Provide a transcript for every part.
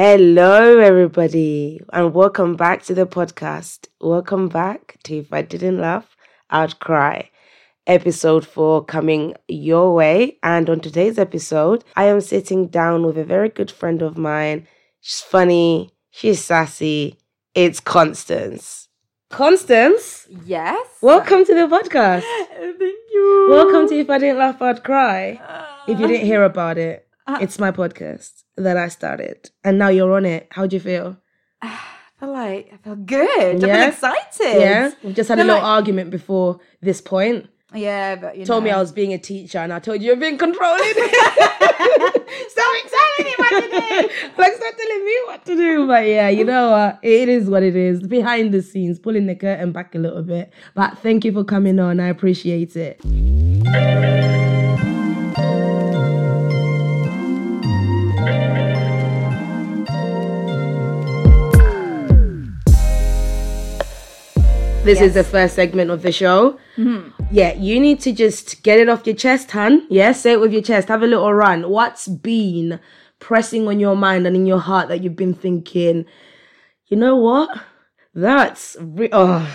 Hello, everybody, and welcome back to the podcast. Welcome back to If I Didn't Laugh, I'd Cry, episode four coming your way. And on today's episode, I am sitting down with a very good friend of mine. She's funny, she's sassy. It's Constance. Constance, Yes. welcome to the podcast. Thank you. Welcome to If I Didn't Laugh, I'd Cry. If you didn't hear about it, Uh. it's my podcast that I started, and now you're on it. How do you feel? I feel like I feel good. I Yeah? feel excited. Yeah, we just had a little like- argument before this point. Yeah, but you Told me. I was being a teacher, and I told you you're being controlling. stop telling me what to do. Like stop telling me what to do. But yeah, you know what? It is what it is. Behind the scenes, pulling the curtain back a little bit. But thank you for coming on. I appreciate it. This is the first segment of the show. Mm-hmm. Yeah, you need to just get it off your chest, hun. Yeah, say it with your chest. Have a little run. What's been pressing on your mind and in your heart that you've been thinking, you know what? That's re- oh.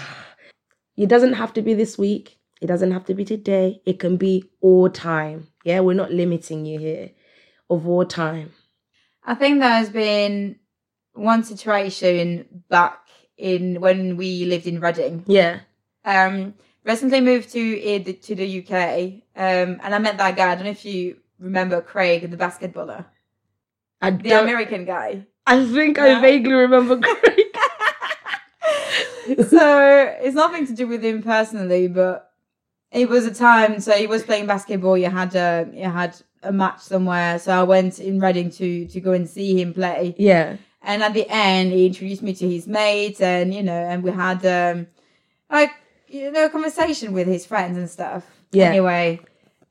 It doesn't have to be this week. It doesn't have to be today. It can be all time. Yeah, we're not limiting you here. Of all time. I think there has been one situation back in when we lived in Reading. Yeah. Um, recently moved to eh, to the UK. Um, and I met that guy. I don't know if you remember Craig, the basketballer, I the American guy. I think Yeah. I vaguely remember Craig. so it's nothing to do with him personally, but it was a time. So he was playing basketball. You had a you had a match somewhere. So I went in Reading to to go and see him play. yeah. And at the end, he introduced me to his mates, and you know, and we had um like you know a conversation with his friends and stuff. Yeah. Anyway,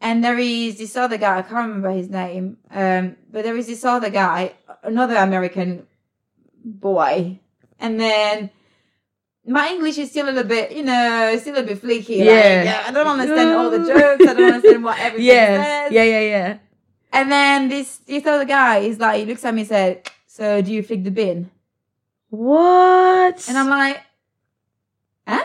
and there is this other guy. I can't remember his name. Um, but there is this other guy, another American boy, and then. My English is still a little bit, you know, still a bit flaky. like, Yeah. I don't understand all the jokes. I don't understand what everything Yeah. says. Yeah, yeah, yeah. And then this this other guy is like, he looks at me and said, "So do you flick the bin?" What? And I'm like, huh? Eh?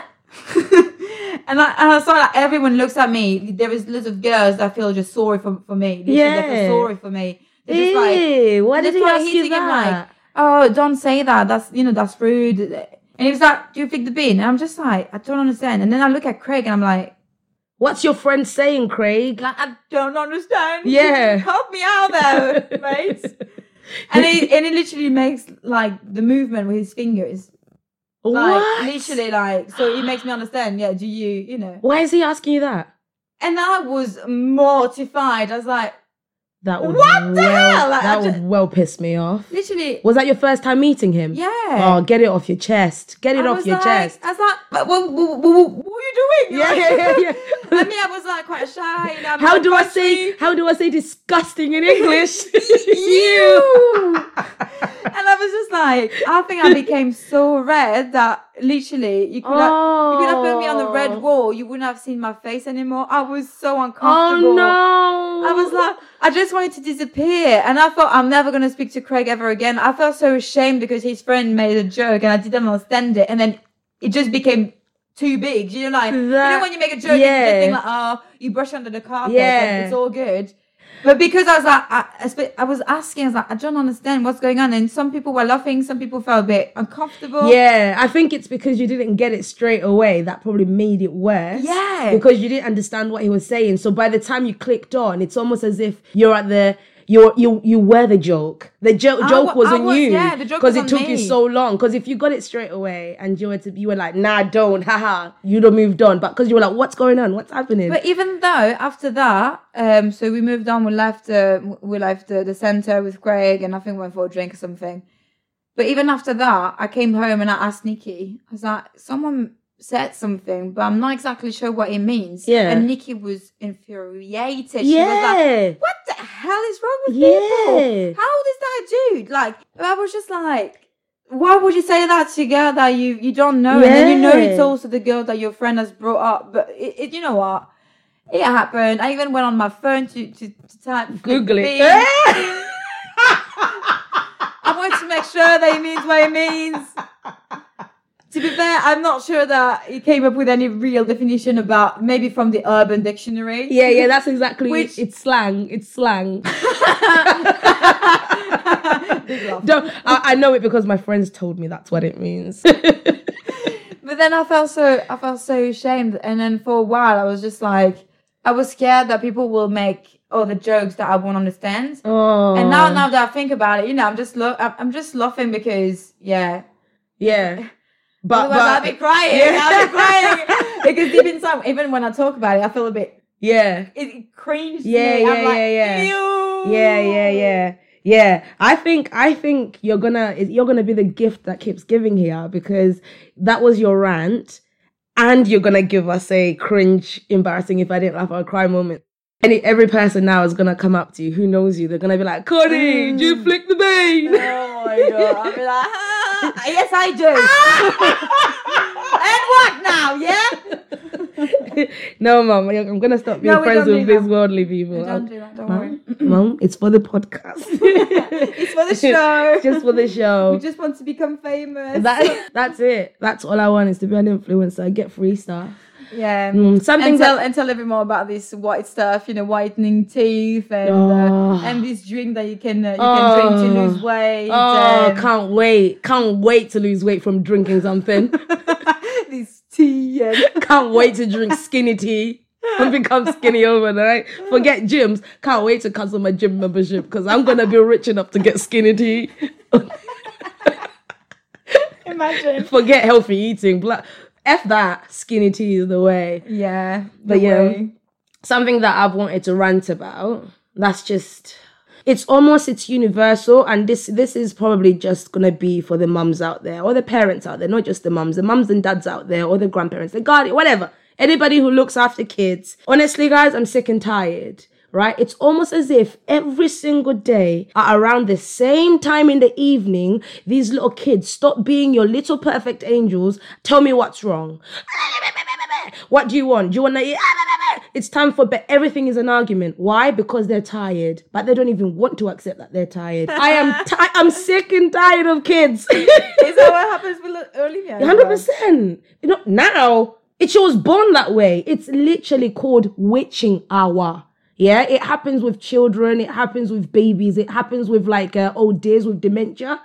and, I, and I saw like everyone looks at me. There is lots of girls that feel just sorry for, for me. Literally, They Yeah. feel sorry for me. They're just like, Ew, why did he ask you him that? like, oh, don't say that. That's, you know, that's rude. And he was like, do you flick the bin? And I'm just like, I don't understand. And then I look at Craig and I'm like, What's your friend saying, Craig? like I don't understand. Yeah. Help me out there, mate. And he and he literally makes like the movement with his fingers. Like what? literally like so it makes me understand, yeah, do you, you know. Why is he asking you that? And I was mortified. I was like, That would What the well, hell? Like, that I would well piss me off. literally Was that your first time meeting him? Yeah. Oh, get it off your chest. Get it I off your like, chest. I was like, but what, what, what, were you doing? Yeah, Like- yeah, yeah, yeah. I mean, I was like quite shy. You know, How do I say? How do I say disgusting in English? you. and I was just like, I think I became so red that literally you could have, you could have put me on the Oh. red wall. You wouldn't have seen my face anymore. I was so uncomfortable. Oh no! I was like, I just wanted to disappear. And I thought, I'm never going to speak to Craig ever again. I felt so ashamed because his friend made a joke and I didn't understand it. And then it just became too big. You know, like, you know, when you make a joke, yeah. you think like, oh, you brush under the carpet Yeah. and it's all good. But because I was like, I, I was asking, I was like, I don't understand what's going on. And some people were laughing, some people felt a bit uncomfortable. Yeah, I think it's because you didn't get it straight away that probably made it worse. Yeah. Because you didn't understand what he was saying. So by the time you clicked on, it's almost as if you're at the you you you were the joke. The joke I joke wa- was I on was- you. yeah, because was it took you so long. Because if you got it straight away and you were to you were like, nah, don't, haha, you'd have moved on. But because you were like, what's going on? What's happening? But even though after that, um, so we moved on. We left. Uh, we left uh, the center with Greg, and I think we went for a drink or something. But even after that, I came home and I asked Nikki. I was like, someone said something, but I'm not exactly sure what it means. Yeah. And Nikki was infuriated. She was like, yeah. "What the hell is wrong with Yeah. people? How old is that dude?" Like, I was just like. Why would you say that to a girl that you you don't know, and then you know it's also the girl that your friend has brought up? But it, it you know what? It happened. I even went on my phone to to, to type Google it. I wanted to make sure that it means what it means. To be fair, I'm not sure that he came up with any real definition about maybe from the Urban Dictionary. yeah, yeah, that's exactly Which- it. It's slang. It's slang. Don't, I, I know it because my friends told me that's what it means. But then I felt so I felt so ashamed, and then for a while I was just like I was scared that people will make all the jokes that I won't understand. oh. And now, now that I think about it, you know, I'm just lo- I'm I'm just laughing because yeah, yeah. But, Otherwise, I'll but be crying. Yeah. I'll be crying because deep inside, even when I talk about it, I feel a bit yeah. it, it cringe. Yeah, yeah, like, yeah, yeah. Yeah, yeah, yeah. Yeah, I think I think you're gonna you're gonna be the gift that keeps giving here because that was your rant, and you're gonna give us a cringe, embarrassing if I didn't laugh or cry moment. Any every person now is gonna come up to you who knows you. They're gonna be like, "Cody, did you mm. flick the vein?" Oh my god! I'll be like, yes, I do. Ah! and what now? Yeah. no, mom, I'm gonna stop being No, friends with these worldly people. Don't do that. Don't worry. Mom, mom, it's for the podcast. It's for the show. Just for the show. We just want to become famous. That, that's it. That's all I want is to be an influencer, get free stuff. Yeah. Mm, something and tell that- and tell everyone more about this white stuff, you know, whitening teeth and Oh. uh, and this drink that you can uh, you can drink to lose weight. Oh, and can't wait. Can't wait to lose weight from drinking something. this tea and can't wait to drink skinny tea and become skinny overnight. Forget gyms. Can't wait to cancel my gym membership because I'm going to be rich enough to get skinny tea. imagine. Forget healthy eating. Bla- F that. Skinny tea is the way. Yeah, But yeah. way. something that I've wanted to rant about. That's just it's almost it's universal and this this is probably just gonna be for the mums out there or the parents out there, not just the mums, the mums and dads out there or the grandparents, the guardian, whatever. Anybody who looks after kids. Honestly, guys, I'm sick and tired. Right? It's almost as if every single day at around the same time in the evening, these little kids stop being your little perfect angels. Tell me what's wrong. What do you want? Do you want to eat? It's time for bed. Everything is an argument. Why? Because they're tired, but they don't even want to accept that they're tired. I am. Ti- I'm sick and tired of kids. Is that what happens with Olivia? Hundred percent. You know now. It was born that way. It's literally called witching hour. Yeah, it happens with children. It happens with babies. It happens with like uh, old days with dementia.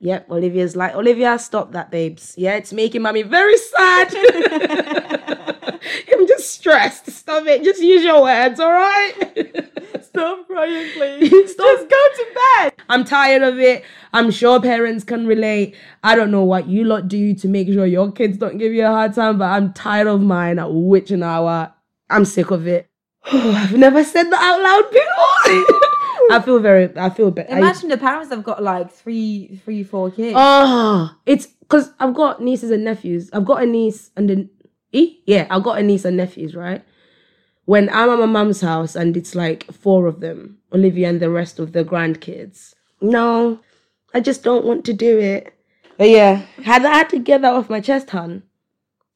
Yep, Olivia's like, Olivia, stop that, babes. Yeah, it's making mommy very sad. I'm just stressed. Stop it. Just use your words, all right? Stop crying, please. Stop. Just go to bed. I'm tired of it. I'm sure parents can relate. I don't know what you lot do to make sure your kids don't give you a hard time, but I'm tired of mine at witching hour. I'm sick of it. Oh, I've never said that out loud before. I feel very, I feel better. Imagine the parents have got like three, three, four kids. Oh, it's because I've got nieces and nephews. I've got a niece and then E? Eh? Yeah, I've got a niece and nephews, right? When I'm at my mum's house and it's like four of them, Olivia and the rest of the grandkids. No, I just don't want to do it. But yeah, had I had to get that off my chest, hun.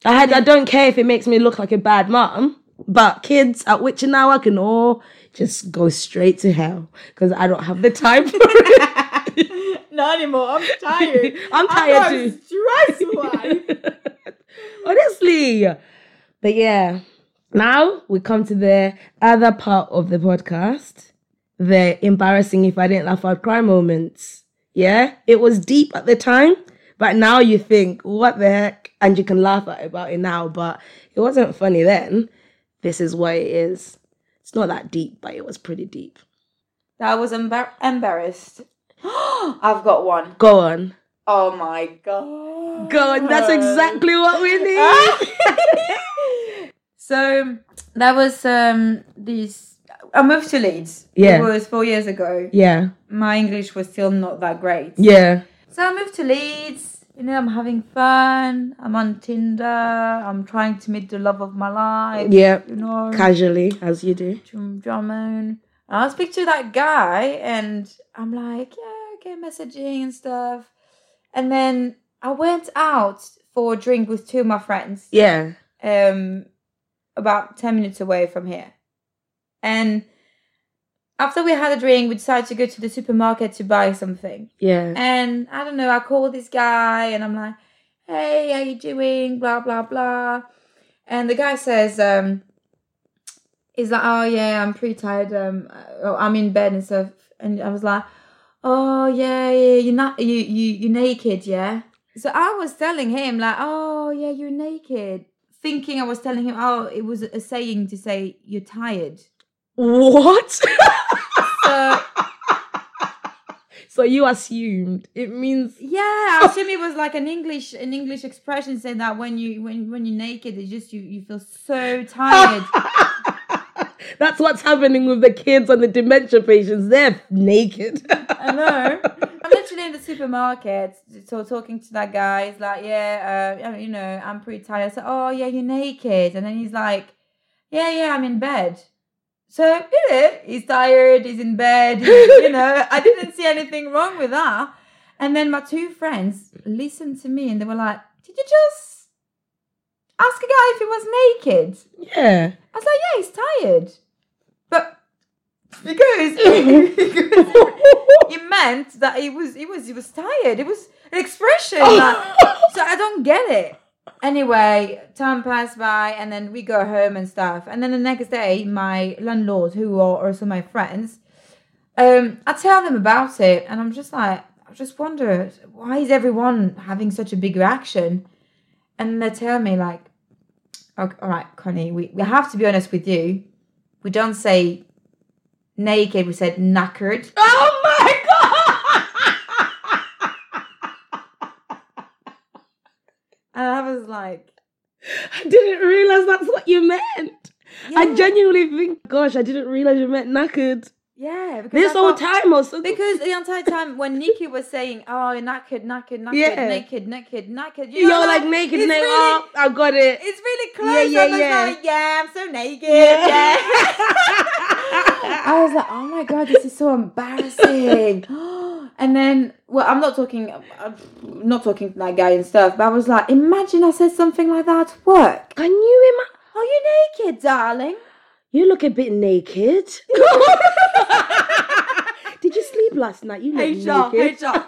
I had I don't care if it makes me look like a bad mom, but kids at which now I can all just go straight to hell because I don't have the time for it. Not anymore. I'm tired. I'm tired too. Stress wife. Honestly. But yeah, now we come to the other part of the podcast the embarrassing if I didn't laugh out cry moments. Yeah, it was deep at the time, but now you think, what the heck? And you can laugh at about it now, but it wasn't funny then. This is what it is. It's not that deep, but it was pretty deep. I was embar- embarrassed. I've got one. Go on. Oh my god. Go on. That's exactly what we need. so that was um these I moved to Leeds. Yeah. It was four years ago. yeah. My English was still not that great. Yeah. So I moved to Leeds. You know, I'm having fun. I'm on Tinder. I'm trying to meet the love of my life. Yeah. You know, Casually, as you do. Jum- Drummond. I'll speak to that guy and I'm like, yeah, okay, messaging and stuff. And then I went out for a drink with two of my friends, Yeah. um, about 10 minutes away from here. And after we had a drink, we decided to go to the supermarket to buy something. Yeah. And I don't know, I called this guy and I'm like, hey, how you doing? Blah, blah, blah. And the guy says, um, he's like, oh yeah, I'm pretty tired. Um, uh, I'm in bed and stuff. And I was like, oh yeah, yeah, you're not, you, you, you're naked, yeah? So I was telling him like, oh yeah, you're naked. Thinking I was telling him, oh, it was a saying to say you're tired. What? So so you assumed it means Yeah, I assume it was like an English an English expression saying that when you when when you're naked, it's just you you feel so tired. that's what's happening with the kids and the dementia patients. They're naked. I know. I'm literally in the supermarket, so talking to that guy. He's like, "Yeah, uh, you know, I'm pretty tired." I said, "Oh, yeah, you're naked," and then he's like, "Yeah, yeah, I'm in bed." So know, he's tired. He's in bed. you know, I didn't see anything wrong with that. And then my two friends listened to me, and they were like, "Did you just ask a guy if he was naked?" yeah. I was like, yeah, he's tired. But because, because it meant that he was he was he was tired. It was an expression. that- so I don't get it. Anyway, time passed by and then we go home and stuff. And then the next day, my landlord, who are also my friends, um, I tell them about it and I'm just like, I just wonder why is everyone having such a big reaction? And they tell me like, okay, all right, Connie, we, we have to be honest with you. We don't say naked, we said knackered. Oh my And I was like! I didn't realize that's what you meant. I genuinely think, gosh, I didn't realize you meant knackered. Yeah, because This whole time, also. Because the entire time when Nikki was saying, "Oh, knackered, knackered, knackered, Yeah. naked, naked, naked," you you're know, like naked, naked. Really, oh, I got it. It's really close. Yeah, yeah, yeah. like, "Yeah, I'm so naked." Yeah. Yeah. I was like, "Oh my god, this is so embarrassing." and then, well, I'm not talking, I'm not talking to that guy and stuff, but I was like, "Imagine I said something like that at work." Can you imagine? Are you naked, darling? You look a bit naked. Did you sleep last night? You look HR, naked. HR.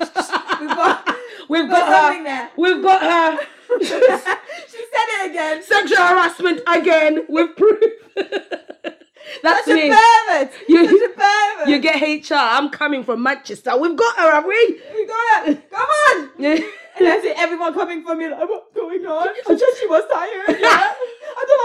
We've got, We've got her. there. We've got her. she said it again. Sexual harassment again with proof. That's Such me. a pervert. You- Such a pervert. You get HR. I'm coming from Manchester. We've got her, have we? We got her. Come on. And I see everyone coming for me like, what's going on? She said she was tired. Yeah. I don't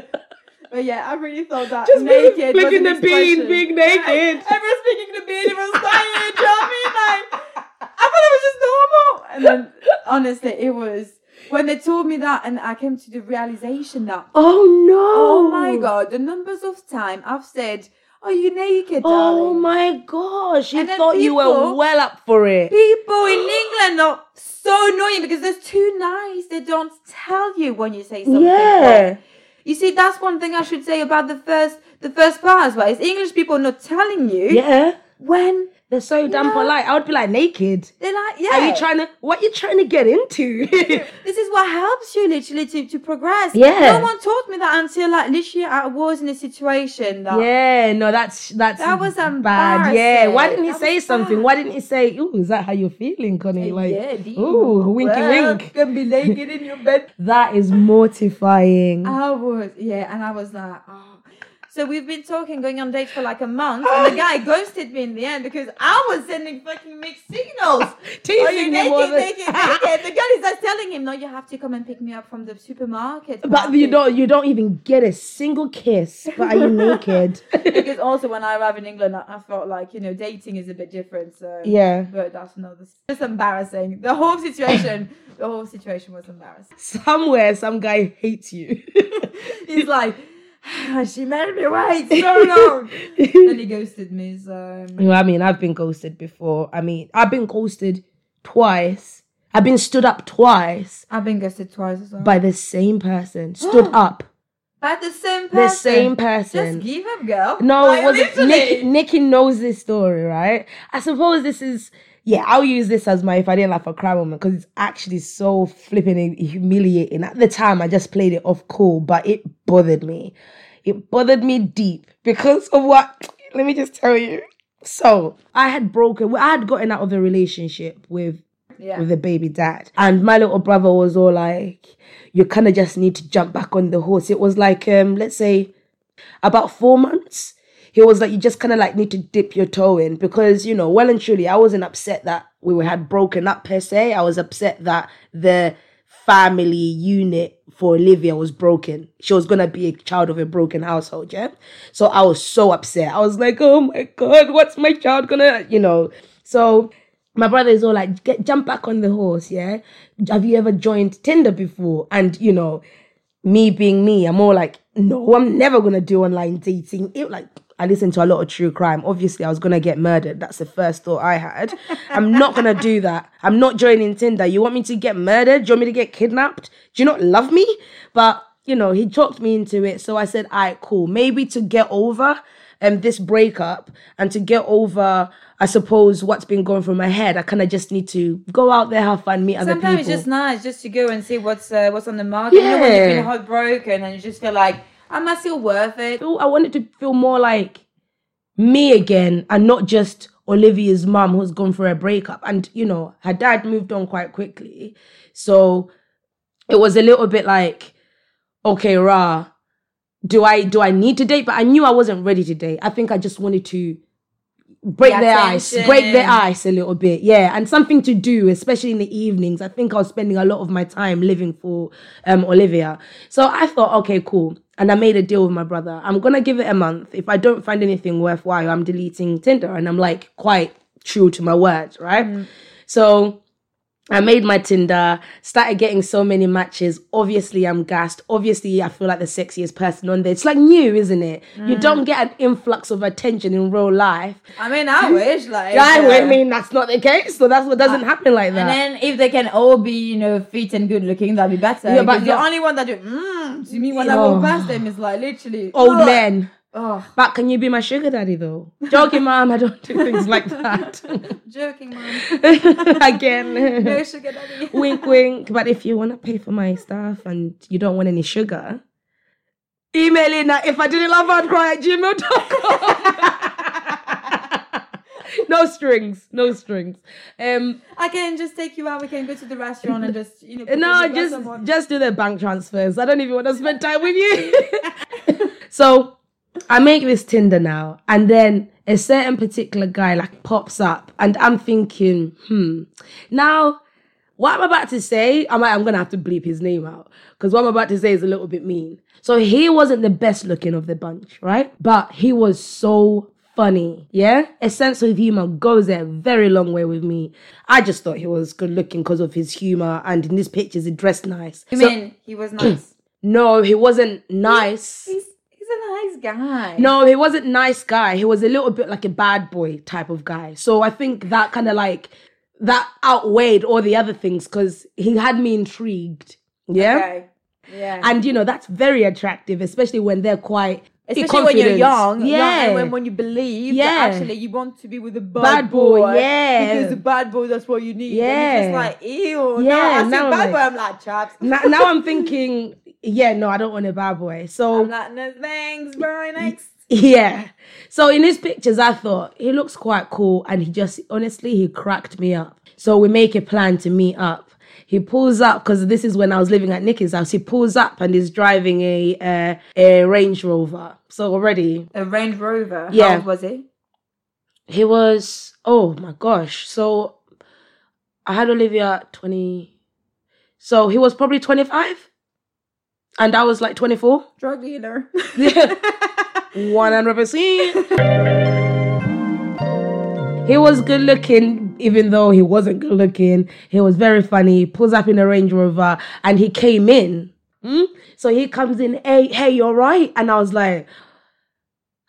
understand. But yeah, I really thought that Just naked was flicking the bean, being naked. Everyone speaking the bean, tired. Do you know what I mean? Like, I thought it was just normal. And then, honestly, it was when they told me that, and I came to the realization that, Oh no! oh my god, the numbers of time I've said, "Are you naked, oh Darling? Oh my gosh, You thought you were well up for it. People in England are so annoying because they're too nice. They don't tell you when you say something. Yeah. You see, that's one thing I should say about the first the first part as well. Is English people not telling you Yeah. when They're so damn Yeah. polite. I would be like naked. they're like, yeah. Are you trying to what you trying to get into? this is what helps you literally to, to progress. Yeah. No one taught me that until like literally I was in a situation that yeah, no, that's that's That was bad. Yeah. Why didn't he. That say something? bad. Why didn't he say, "Ooh, is that how you're feeling, Connie?" Uh, like, yeah, ooh, winky wink. can be naked in your bed. That is mortifying. I was, yeah, and I was like, oh. So we've been talking, going on dates for like a month, and the guy ghosted me in the end because I was sending fucking mixed signals. Teasing Are you him naked, naked, naked? The guy is like telling him, no, you have to come and pick me up from the supermarket. but you don't you don't even get a single kiss. But are you naked? because also when I arrived in England, I, I felt like you know dating is a bit different. So Yeah. but that's another. It's embarrassing. The whole situation, the whole situation was embarrassing. Somewhere some guy hates you. He's like, she made me wait so long, and he ghosted me. So um, You know, I mean, I've been ghosted before. I mean, I've been ghosted twice. I've been stood up twice I've been ghosted twice as well. by the same person. Stood up. By the same person. The same person. Just give up, girl. No, Like, it wasn't. literally. Nikki, Nikki knows this story, right? I suppose this is. Yeah, I'll use this as my if I didn't laugh or cry moment because it's actually so flipping humiliating. At the time, I just played it off cool, but it bothered me. It bothered me deep because of what. Let me just tell you. So I had broken. I had gotten out of a relationship with Yeah. with the baby dad. And my little brother was all like, you kind of just need to jump back on the horse. It was like, um, let's say about four months. He was like, you just kind of like need to dip your toe in because, you know, well and truly, I wasn't upset that we had broken up per se. I was upset that the family unit for Olivia was broken. She was gonna be a child of a broken household, yeah. So I was so upset. I was like, oh my god, what's my child gonna, you know? So my brother is all like, get jump back on the horse, yeah. Have you ever joined Tinder before? And you know, me being me, I'm all like, no, I'm never gonna do online dating. It like I listen to a lot of true crime. Obviously, I was gonna get murdered. That's the first thought I had. I'm not gonna do that. I'm not joining Tinder. You want me to get murdered? Do you want me to get kidnapped? Do you not love me? But you know, he talked me into it. So I said, all right, cool. Maybe to get over um this breakup and to get over, I suppose, what's been going through my head, I kind of just need to go out there, have fun, meet other people. Sometimes it's just nice just to go and see what's uh, what's on the market. You know, when you've been heartbroken and you just feel like, am I still worth it? I wanted to feel more like me again and not just Olivia's mum who's gone for a breakup. And, you know, her dad moved on quite quickly. So it was a little bit like, okay, rah, do I do I need to date? But I knew I wasn't ready to date. I think I just wanted to break The their ice, break their ice a little bit. Yeah. And something to do, especially in the evenings. I think I was spending a lot of my time living for um Olivia. So I thought, okay, cool. And I made a deal with my brother. I'm gonna give it a month. If I don't find anything worthwhile, I'm deleting Tinder. And I'm like quite true to my word, right? Mm. So I made my Tinder, started getting so many matches. Obviously, I'm gassed. Obviously, I feel like the sexiest person on there. It's like new, isn't it? You don't get an influx of attention in real life. I mean, I wish like. I uh, mean, that's not the case. So that's what doesn't happen like that. And then if they can all be, you know, fit and good looking, that'd be better. Yeah, but the only one that do mm, to me when I Oh. walk past them is like literally Old ugh. men. Oh, But can you be my sugar daddy though? Joking, mom. I don't do things like that. joking, mom. Again. No sugar daddy. wink, wink. But if you want to pay for my stuff and you don't want any sugar, email in at if I didn't love I'd cry at gmail.com. no strings, no strings. Um, I can just take you out. We can go to the restaurant and just, you know. no, just just do the bank transfers. I don't even want to spend time with you. so I make this Tinder now, and then a certain particular guy like pops up, and I'm thinking, hmm, now what I'm about to say, I'm I'm gonna have to bleep his name out because what I'm about to say is a little bit mean. So he wasn't the best looking of the bunch, right? But he was so funny, yeah. A sense of humor goes a very long way with me. I just thought he was good looking because of his humor, and in these pictures he dressed nice. You So- mean he was nice? no, he wasn't nice. A nice guy. No, he wasn't nice guy. He was a little bit like a bad boy type of guy. So I think that kind of like that outweighed all the other things because he had me intrigued. Yeah. Okay. Yeah. And you know, that's very attractive, especially when they're quite Especially when you're young, Yeah. young, and when, when you believe Yeah. that actually you want to be with a bad, Bad boy, boy, yeah. because the bad boy that's what you need. Yeah. and you're just like ew. Yeah, no, I see now I'm bad like- boy. I'm like chaps. now, now I'm thinking, yeah, no, I don't want a bad boy. So I'm like no thanks, bro. Next. Yeah. So in his pictures, I thought he looks quite cool, and he just honestly he cracked me up. So we make a plan to meet up. He pulls up because this is when I was living at Nikki's house. He pulls up and is driving a uh, a Range Rover. So already A Range Rover. Yeah. How old was he? he was oh my gosh. So I had Olivia twenty. So he was probably twenty five, and I was like twenty four. Drug dealer. yeah, One hundred percent. He was good looking, even though he wasn't good looking. He was very funny. He pulls up in a Range Rover, and he came in. Hmm? So he comes in, hey, hey, you're right. And I was like,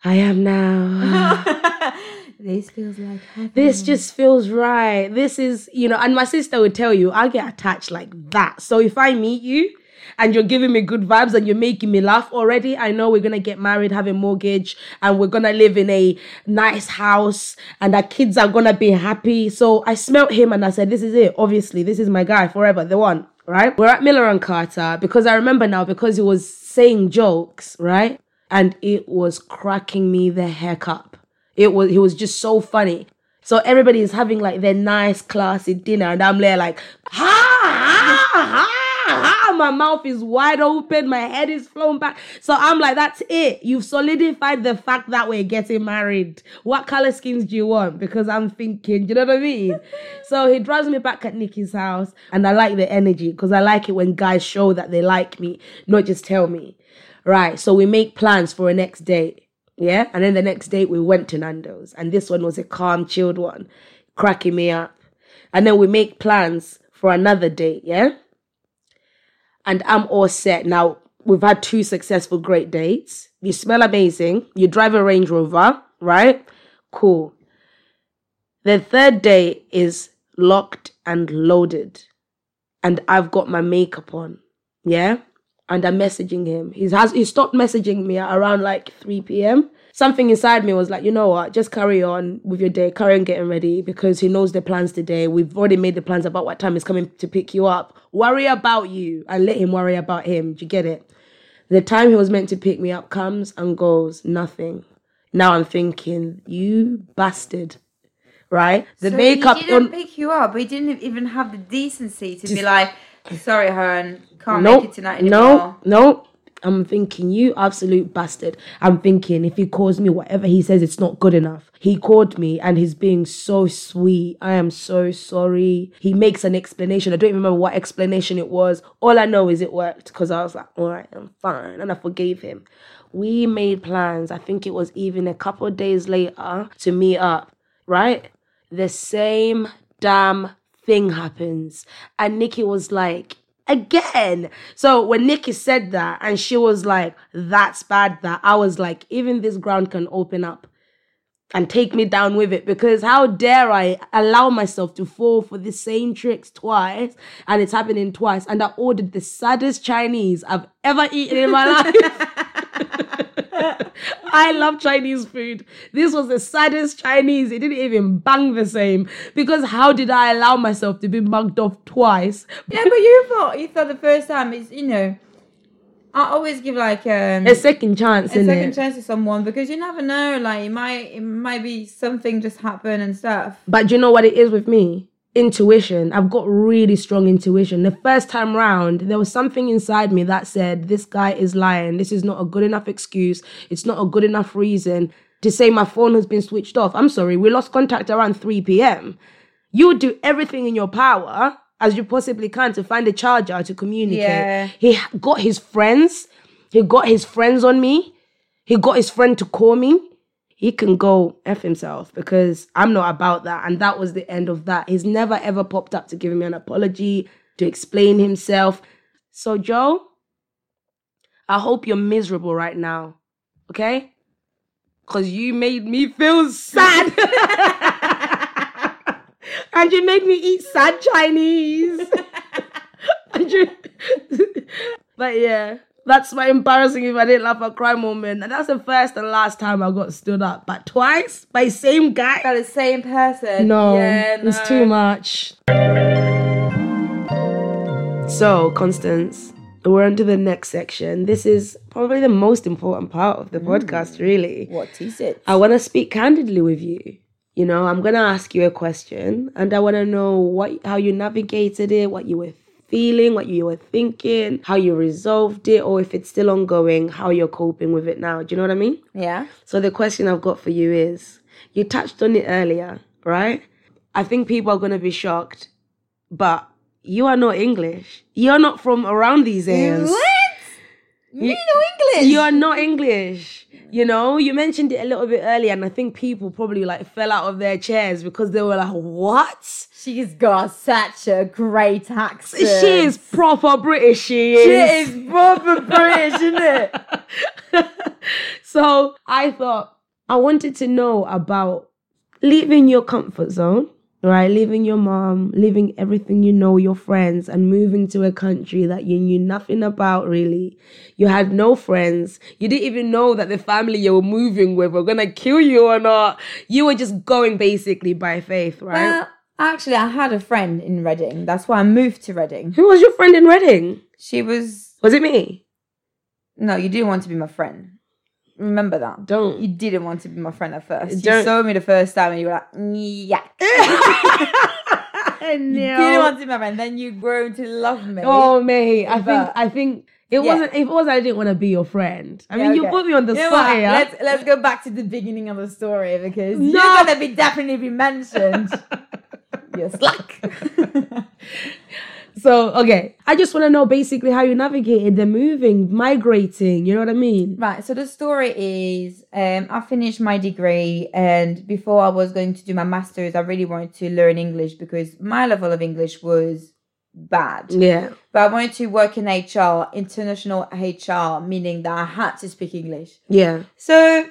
I am now. this feels like heaven. this just feels right. This is, you know, and my sister would tell you, I get attached like that. So if I meet you and you're giving me good vibes and you're making me laugh already, I know we're gonna get married, have a mortgage, and we're gonna live in a nice house, and our kids are gonna be happy. So I smelt him and I said, This is it. Obviously, this is my guy forever, the one. Right? We're at Miller and Carter because I remember now because he was saying jokes, right? And it was cracking me the heck up. It was he was just so funny. So everybody is having like their nice classy dinner, and I'm there like ha ha ha ha. My mouth is wide open, my head is flown back. So I'm like, that's it. You've solidified the fact that we're getting married. What color skins do you want? Because I'm thinking, you know what I mean? so he drives me back at Nikki's house, and I like the energy because I like it when guys show that they like me, not just tell me. Right. So we make plans for a next date. Yeah. And then the next date we went to Nando's. And this one was a calm, chilled one, cracking me up. And then we make plans for another date. Yeah. And I'm all set. Now, we've had two successful great dates. You smell amazing. You drive a Range Rover, right? Cool. The third day is locked and loaded. And I've got my makeup on. Yeah and I'm messaging him. He has he stopped messaging me around like 3 p.m. Something inside me was like, you know what, just carry on with your day, carry on getting ready because he knows the plans today. We've already made the plans about what time he's coming to pick you up. Worry about you and let him worry about him. Do you get it? The time he was meant to pick me up comes and goes, nothing. Now I'm thinking, you bastard. Right? The So makeup He didn't on pick you up. He didn't even have the decency to be like, "Sorry, Hearn, can't no, make it tonight anymore." No, no. I'm thinking, you absolute bastard. I'm thinking, if he calls me whatever he says, it's not good enough. He called me and he's being so sweet. I am so sorry. He makes an explanation. I don't remember what explanation it was. All I know is it worked because I was like, all right, I'm fine. And I forgave him. We made plans. I think it was even a couple days later to meet up, right? The same damn thing happens. And Nikki was like, again. So when Nikki said that and she was like, that's bad, that I was like, even this ground can open up and take me down with it because how dare I allow myself to fall for the same tricks twice and it's happening twice and I ordered the saddest Chinese I've ever eaten in my life. I love Chinese food. This was the saddest Chinese. It didn't even bang the same because how did I allow myself to be mugged off twice? Yeah, but you thought you thought the first time is you know. I always give like um, A second chance, a second it. chance to someone because you never know. Like it might it might be something just happen and stuff. But do you know what it is with me? Intuition. I've got really strong intuition. The first time round, there was something inside me that said, This guy is lying. This is not a good enough excuse. It's not a good enough reason to say my phone has been switched off. I'm sorry, we lost contact around 3 p.m. You would do everything in your power as you possibly can to find a charger to communicate. Yeah. He got his friends. He got his friends on me. He got his friend to call me. He can go F himself because I'm not about that. And that was the end of that. He's never ever popped up to give me an apology, to explain himself. So, Joe, I hope you're miserable right now. okay? Because you made me feel sad. and you made me eat sad Chinese. and you... but yeah, that's my embarrassing if I didn't laugh or cry moment. And that's the first and last time I got stood up. But twice by same guy. By the same person. No, yeah, it's no. too much. So, Constance, we're on to the next section. This is probably the most important part of the mm. podcast, really. What is it? I want to speak candidly with you. You know, I'm going to ask you a question and I want to know what how you navigated it, what you were feeling, what you were thinking, how you resolved it or if it's still ongoing, how you're coping with it now. Do you know what I mean? yeah. So the question I've got for you is you touched on it earlier, right? I think people are going to be shocked, but you are not English. You're not from around these areas. What? You know English. You are not English. You know, you mentioned it a little bit earlier, and I think people probably like fell out of their chairs because they were like, "What? She's got such a great accent. She is proper British. She is. She is. is proper British, isn't it? so I thought I wanted to know about leaving your comfort zone, right? Leaving your mom, leaving everything you know, your friends, and moving to a country that you knew nothing about really. You had no friends. You didn't even know that the family you were moving with were gonna kill you or not. You were just going basically by faith, right? Well, actually, I had a friend in Reading. That's why I moved to Reading. Who was your friend in Reading? She was. Was it me? No, you didn't want to be my friend. Remember that. Don't. You didn't want to be my friend at first. You Don't- saw me the first time and you were like, yeah. I You didn't want to be my friend. Then you grew to love me. Oh mate, I think I think it Yeah. wasn't. If it was, I didn't want to be your friend. I Yeah, mean, you put me on the You spot here. Let's let's go back to the beginning of the story because No. you're gonna be definitely be mentioned. you're slack. So okay, I just want to know basically how you navigated the moving, migrating. You know what I mean? right. So the story is, um, I finished my degree, and before I was going to do my masters, I really wanted to learn English because my level of English was bad. Yeah, But I wanted to work in HR, international HR, meaning that I had to speak English. yeah, So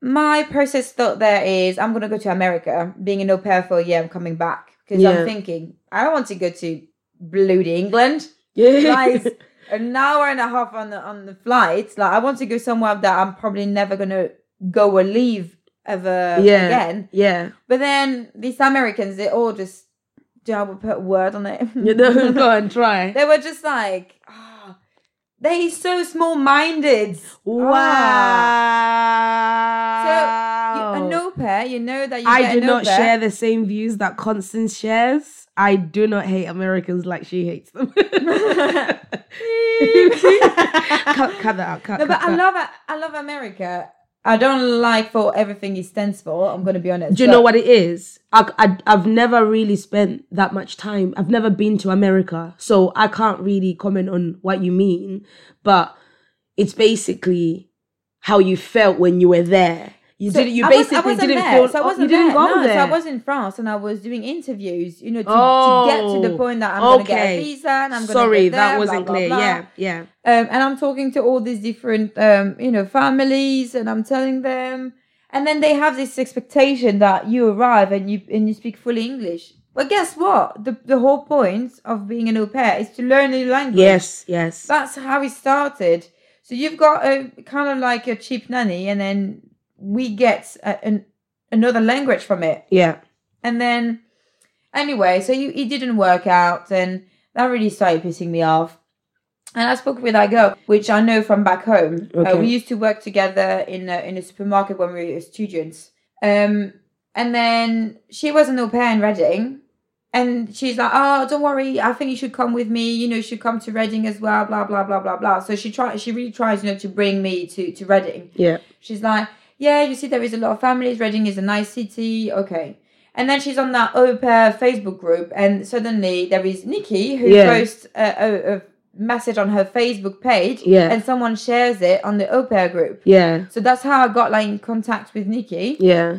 my process thought there is I'm gonna go to America, being an au pair for a year, I'm coming back. Because Yeah. I'm thinking, I don't want to go to bloody England. yeah. Flies an hour and a half on the on the flight. Like I want to go somewhere that I'm probably never gonna go or leave ever yeah, again. yeah. But then these Americans, they all just do I would put a word on it. You know, go and try. They were just like, ah, they so small minded. Wow. So you, an au pair, you know that you I do not share the same views that Constance shares. I do not hate Americans like she hates them. cut, cut that out. Cut, No, but cut I love I love America. I don't like for everything it stands for. I'm gonna be honest. Do you but- know what it is? I, I, I've never really spent that much time. I've never been to America. So I can't really comment on what you mean. But it's basically how you felt when you were there. You So did You I was- I basically wasn't didn't there, feel. So I oh, wasn't you didn't there. go no, there. So I was in France and I was doing interviews. You know, to, Oh, to get to the point that I'm gonna get a visa and I'm gonna Sorry, get there, that wasn't blah, clear. blah. Yeah, yeah. Um, and I'm talking to all these different, um, you know, families, and I'm telling them, and then they have this expectation that you arrive and you and you speak fully English. But guess what? The the whole point of being an au pair is to learn a new language. Yes, yes. That's how it started. So you've got a kind of like a cheap nanny, and then we get a, an another language from it. yeah. And then, anyway, so you, it didn't work out, and that really started pissing me off. And I spoke with that girl, which I know from back home. Uh, Okay. we used to work together in a, in a supermarket when we were students. Um, and then she was an au pair in Reading. And she's like, oh, don't worry. I think you should come with me. You know, you should come to Reading as well. Blah blah blah blah blah. So she tries. She really tries, you know, to bring me to to Reading. Yeah. She's like, yeah, you see, there is a lot of families. Reading is a nice city. Okay. And then she's on that au pair Facebook group, and suddenly there is Nikki who Yeah. posts a, a, a message on her Facebook page, Yeah. and someone shares it on the au pair group. Yeah. So that's how I got like in contact with Nikki, Yeah.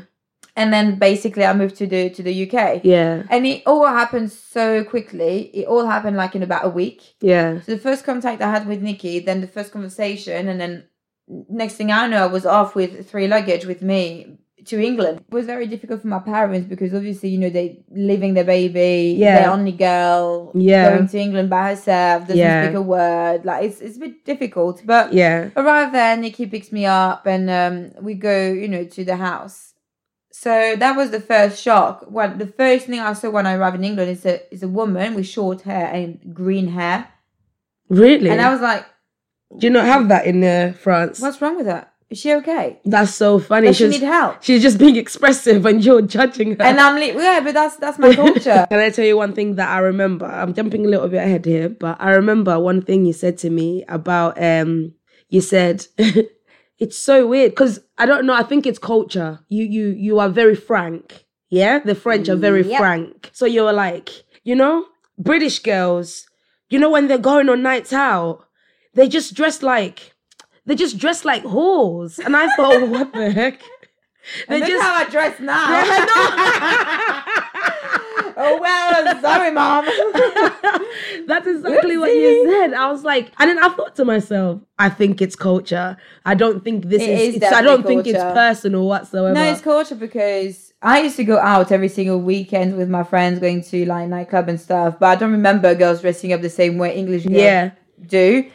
and then basically I moved to the to the UK. Yeah. And it all happened so quickly. It all happened like in about a week. Yeah. So the first contact I had with Nikki, then the first conversation, and then next thing I know, I was off with three luggage with me to England. It was very difficult for my parents because obviously, you know, they leaving their baby, Yeah. their only girl, Yeah. going to England by herself, doesn't Yeah. speak a word. Like it's it's a bit difficult. But Yeah. arrive there, Nikki picks me up, and um, we go, you know, to the house. So that was the first shock. Well, the first thing I saw when I arrived in England is a is a woman with short hair and green hair, Really? and I was like, Do you not have that in uh, France? "What's wrong with her? Is she okay? That's so funny. Does she She's- need help?" She's just being expressive and you're judging her. And I'm like, "Yeah, but that's that's my culture." Can I tell you one thing that I remember? I'm jumping a little bit ahead here, but I remember one thing you said to me about um you said it's so weird because I don't know, I think it's culture. You you you are very frank. Yeah? The French are very Yep. frank. So you're like, you know, British girls, you know when they're going on nights out, they just dress like they just dress like whores. And I thought, what the heck? They just how I dress now. Oh well, sorry, mom. That's exactly what you said. I was like, and then I thought to myself, I think it's culture. I don't think this It is. is I don't definitely think it's culture. personal whatsoever. No, it's culture because I used to go out every single weekend with my friends, going to like nightclub and stuff. But I don't remember girls dressing up the same way English girls Yeah. do.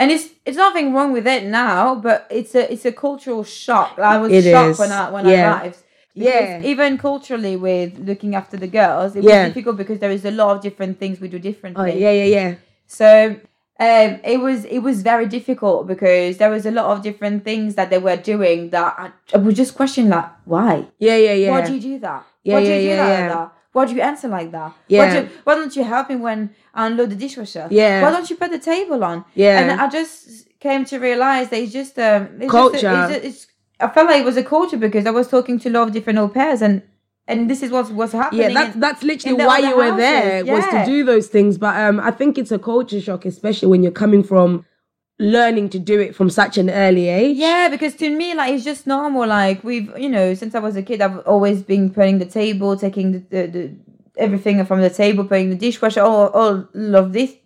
And it's it's nothing wrong with it now, but it's a it's a cultural shock. I was It shocked is. when I when Yeah. I arrived. Because Yeah. Even culturally, with looking after the girls, it Yeah. was difficult because there is a lot of different things we do differently. Oh yeah, yeah, yeah. So um, it was it was very difficult because there was a lot of different things that they were doing that I, I would just question like why Yeah, yeah, yeah. why do you do that Yeah, why do you yeah, do yeah, that, yeah. that why do you answer like that Yeah. why, do, why don't you help me when I unload the dishwasher Yeah. why don't you put the table on Yeah. and I just came to realize that it's just um it's Culture. just a, it's, it's, I felt like it was a culture because I was talking to a lot of different au pairs and and this is what's what's happening yeah, that's that's literally why you were houses, there was to do those things. But um, I think it's a culture shock, especially when you're coming from learning to do it from such an early age. Yeah, because to me, like it's just normal. Like we've, you know, since I was a kid, I've always been putting the table, taking the, the, the everything from the table, putting the dishwasher, all all of these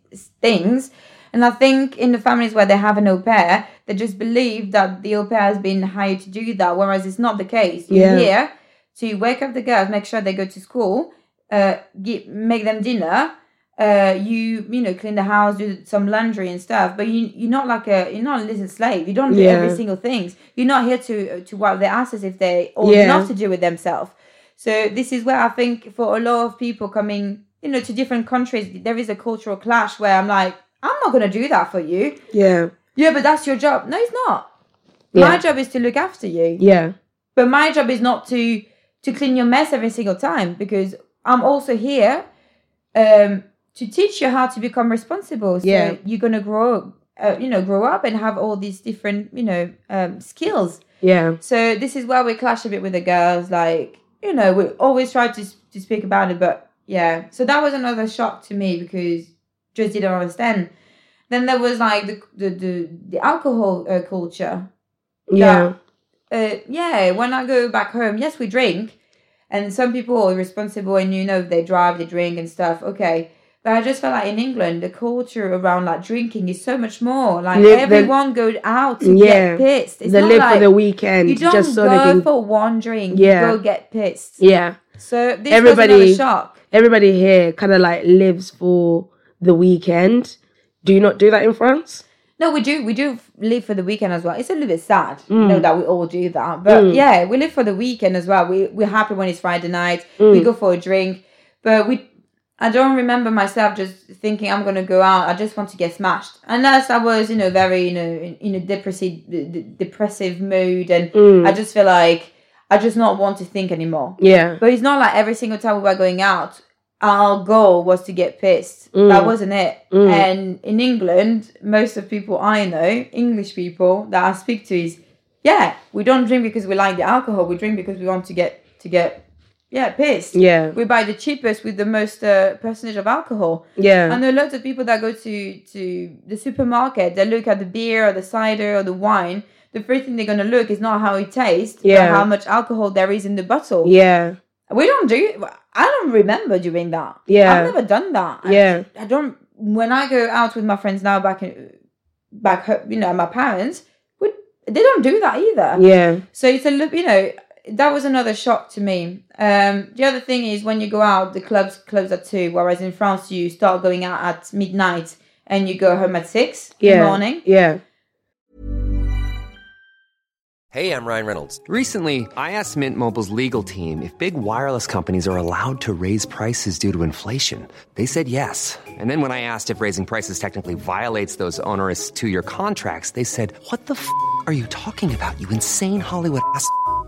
things. And I think in the families where they have an au pair, they just believe that the au pair has been hired to do that, whereas it's not the case. You're Yeah. here to wake up the girls, make sure they go to school, uh, get, make them dinner, uh you you know clean the house do some laundry and stuff but you you're not like a you're not a little slave you don't do Yeah. every single thing. you're not here to to wipe their asses if they or Yeah. not to do with themselves so this is where i think for a lot of people coming you know to different countries there is a cultural clash where i'm like i'm not going to do that for you yeah, yeah but that's your job no it's not Yeah. my job is to look after you yeah, but my job is not to to clean your mess every single time because I'm also here um to teach you how to become responsible. So Yeah. you're gonna grow, uh, you know, grow up and have all these different, you know, um, skills. yeah, So this is where we clash a bit with the girls. Like, you know, we always try to to speak about it, but yeah. So that was another shock to me because just didn't understand. Then there was like the the the, the alcohol uh, culture yeah, uh, yeah, when I go back home, yes, we drink, and some people are responsible, and you know they drive, they drink and stuff. Okay, but I just felt like in England, the culture around like drinking is so much more. Like Live the- everyone goes out to Yeah. get pissed. It's they not live like for the weekend you don't just so go they can. for one drink. Yeah. you go get pissed. yeah, So this Everybody- shock. everybody here kind of like lives for the weekend. Do you not do that in France? No, we do. We do live for the weekend as well. It's a little bit sad, Mm. you know, that we all do that. But yeah, we live for the weekend as well. We we're happy when it's Friday night. We Mm. go for a drink, but we. I don't remember myself just thinking I'm gonna go out. I just want to get smashed, unless I was, you know, very, you know, in, in a depressive, d- d- depressive mood, and Mm. I just feel like I just not want to think anymore. Yeah, But it's not like every single time we were going out, our goal was to get pissed. That wasn't it. And in England, most of people I know, English people that I speak to, is yeah, we don't drink because we like the alcohol. We drink because we want to get to get yeah pissed. yeah, We buy the cheapest with the most uh, percentage of alcohol. yeah, I know lots of people that go to to the supermarket. They look at the beer or the cider or the wine. The first thing they're gonna look is not how it tastes, Yeah. but how much alcohol there is in the bottle. yeah, We don't do. I don't remember doing that. Yeah. I've never done that. Yeah. I, don't. When I go out with my friends now, back in, back home, you know, my parents, we they don't do that either. Yeah. So it's a you know that was another shock to me. Um, the other thing is when you go out, the clubs close at two, whereas in France you start going out at midnight and you go home at six in the morning. Yeah. Hey, I'm Ryan Reynolds. Recently, I asked Mint Mobile's legal team if big wireless companies are allowed to raise prices due to inflation. They said yes. And then when I asked if raising prices technically violates those onerous two year contracts, they said, What the f are you talking about, you insane Hollywood ass?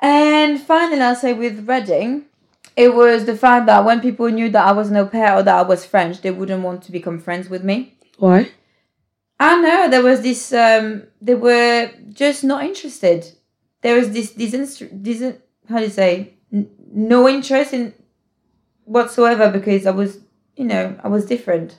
And finally, I'll say with Reading, it was the fact that when people knew that I was an au pair or that I was French, they wouldn't want to become friends with me. Why? I know. There was this. Um, they were just not interested. There was this. This. this how do you say? N- no interest in whatsoever because I was, you know, I was different.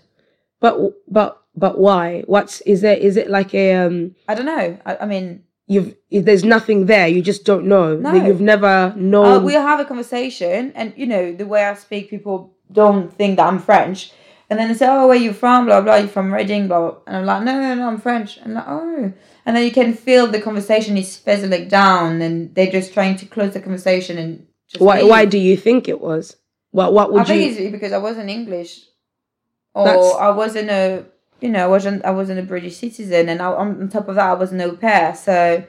But but but why? What's is there? Is it like a um? I don't know. I, I mean, You've if there's nothing there. You just don't know. No. That You've never known. uh, we'll have a conversation, and you know, the way I speak, people don't think that I'm French. And then they say, "Oh, where you from?" Blah blah. you're from Reading? Blah. blah. And I'm like, "No, no, no, I'm French." And like, "Oh." And then you can feel the conversation is fizzling down, and they're just trying to close the conversation and just. why leave. why do you think it was? What what would I think you? it's because I wasn't English, or That's- I wasn't a you know I wasn't I wasn't a British citizen, and I, on top of that I was an au pair. So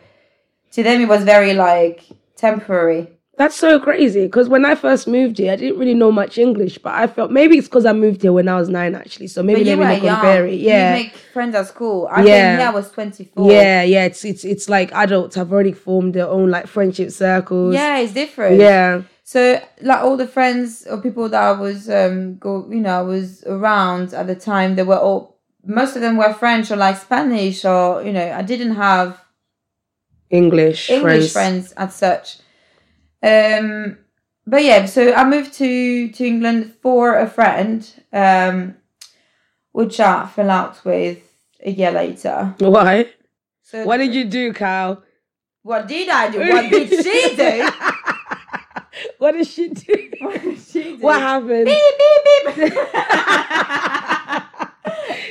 to them it was very like temporary. That's so crazy. Because when I first moved here, I didn't really know much English, but I felt maybe it's because I moved here when I was nine, actually. So maybe you were really young. comparing. Yeah. you make friends at school. I Yeah. I was twenty four. Yeah, yeah, it's it's it's like adults have already formed their own like friendship circles. yeah, it's different. yeah, So like all the friends or people that I was um go you know I was around at the time they were all most of them were French or like Spanish or you know I didn't have English, English friends. friends as such. Um, but yeah, so I moved to to England for a friend, um, which I fell out with a year later. Why? So What did you do, Kyle? What did I do? What did she do? what did she do? What did she do? What happened? Beep beep beep.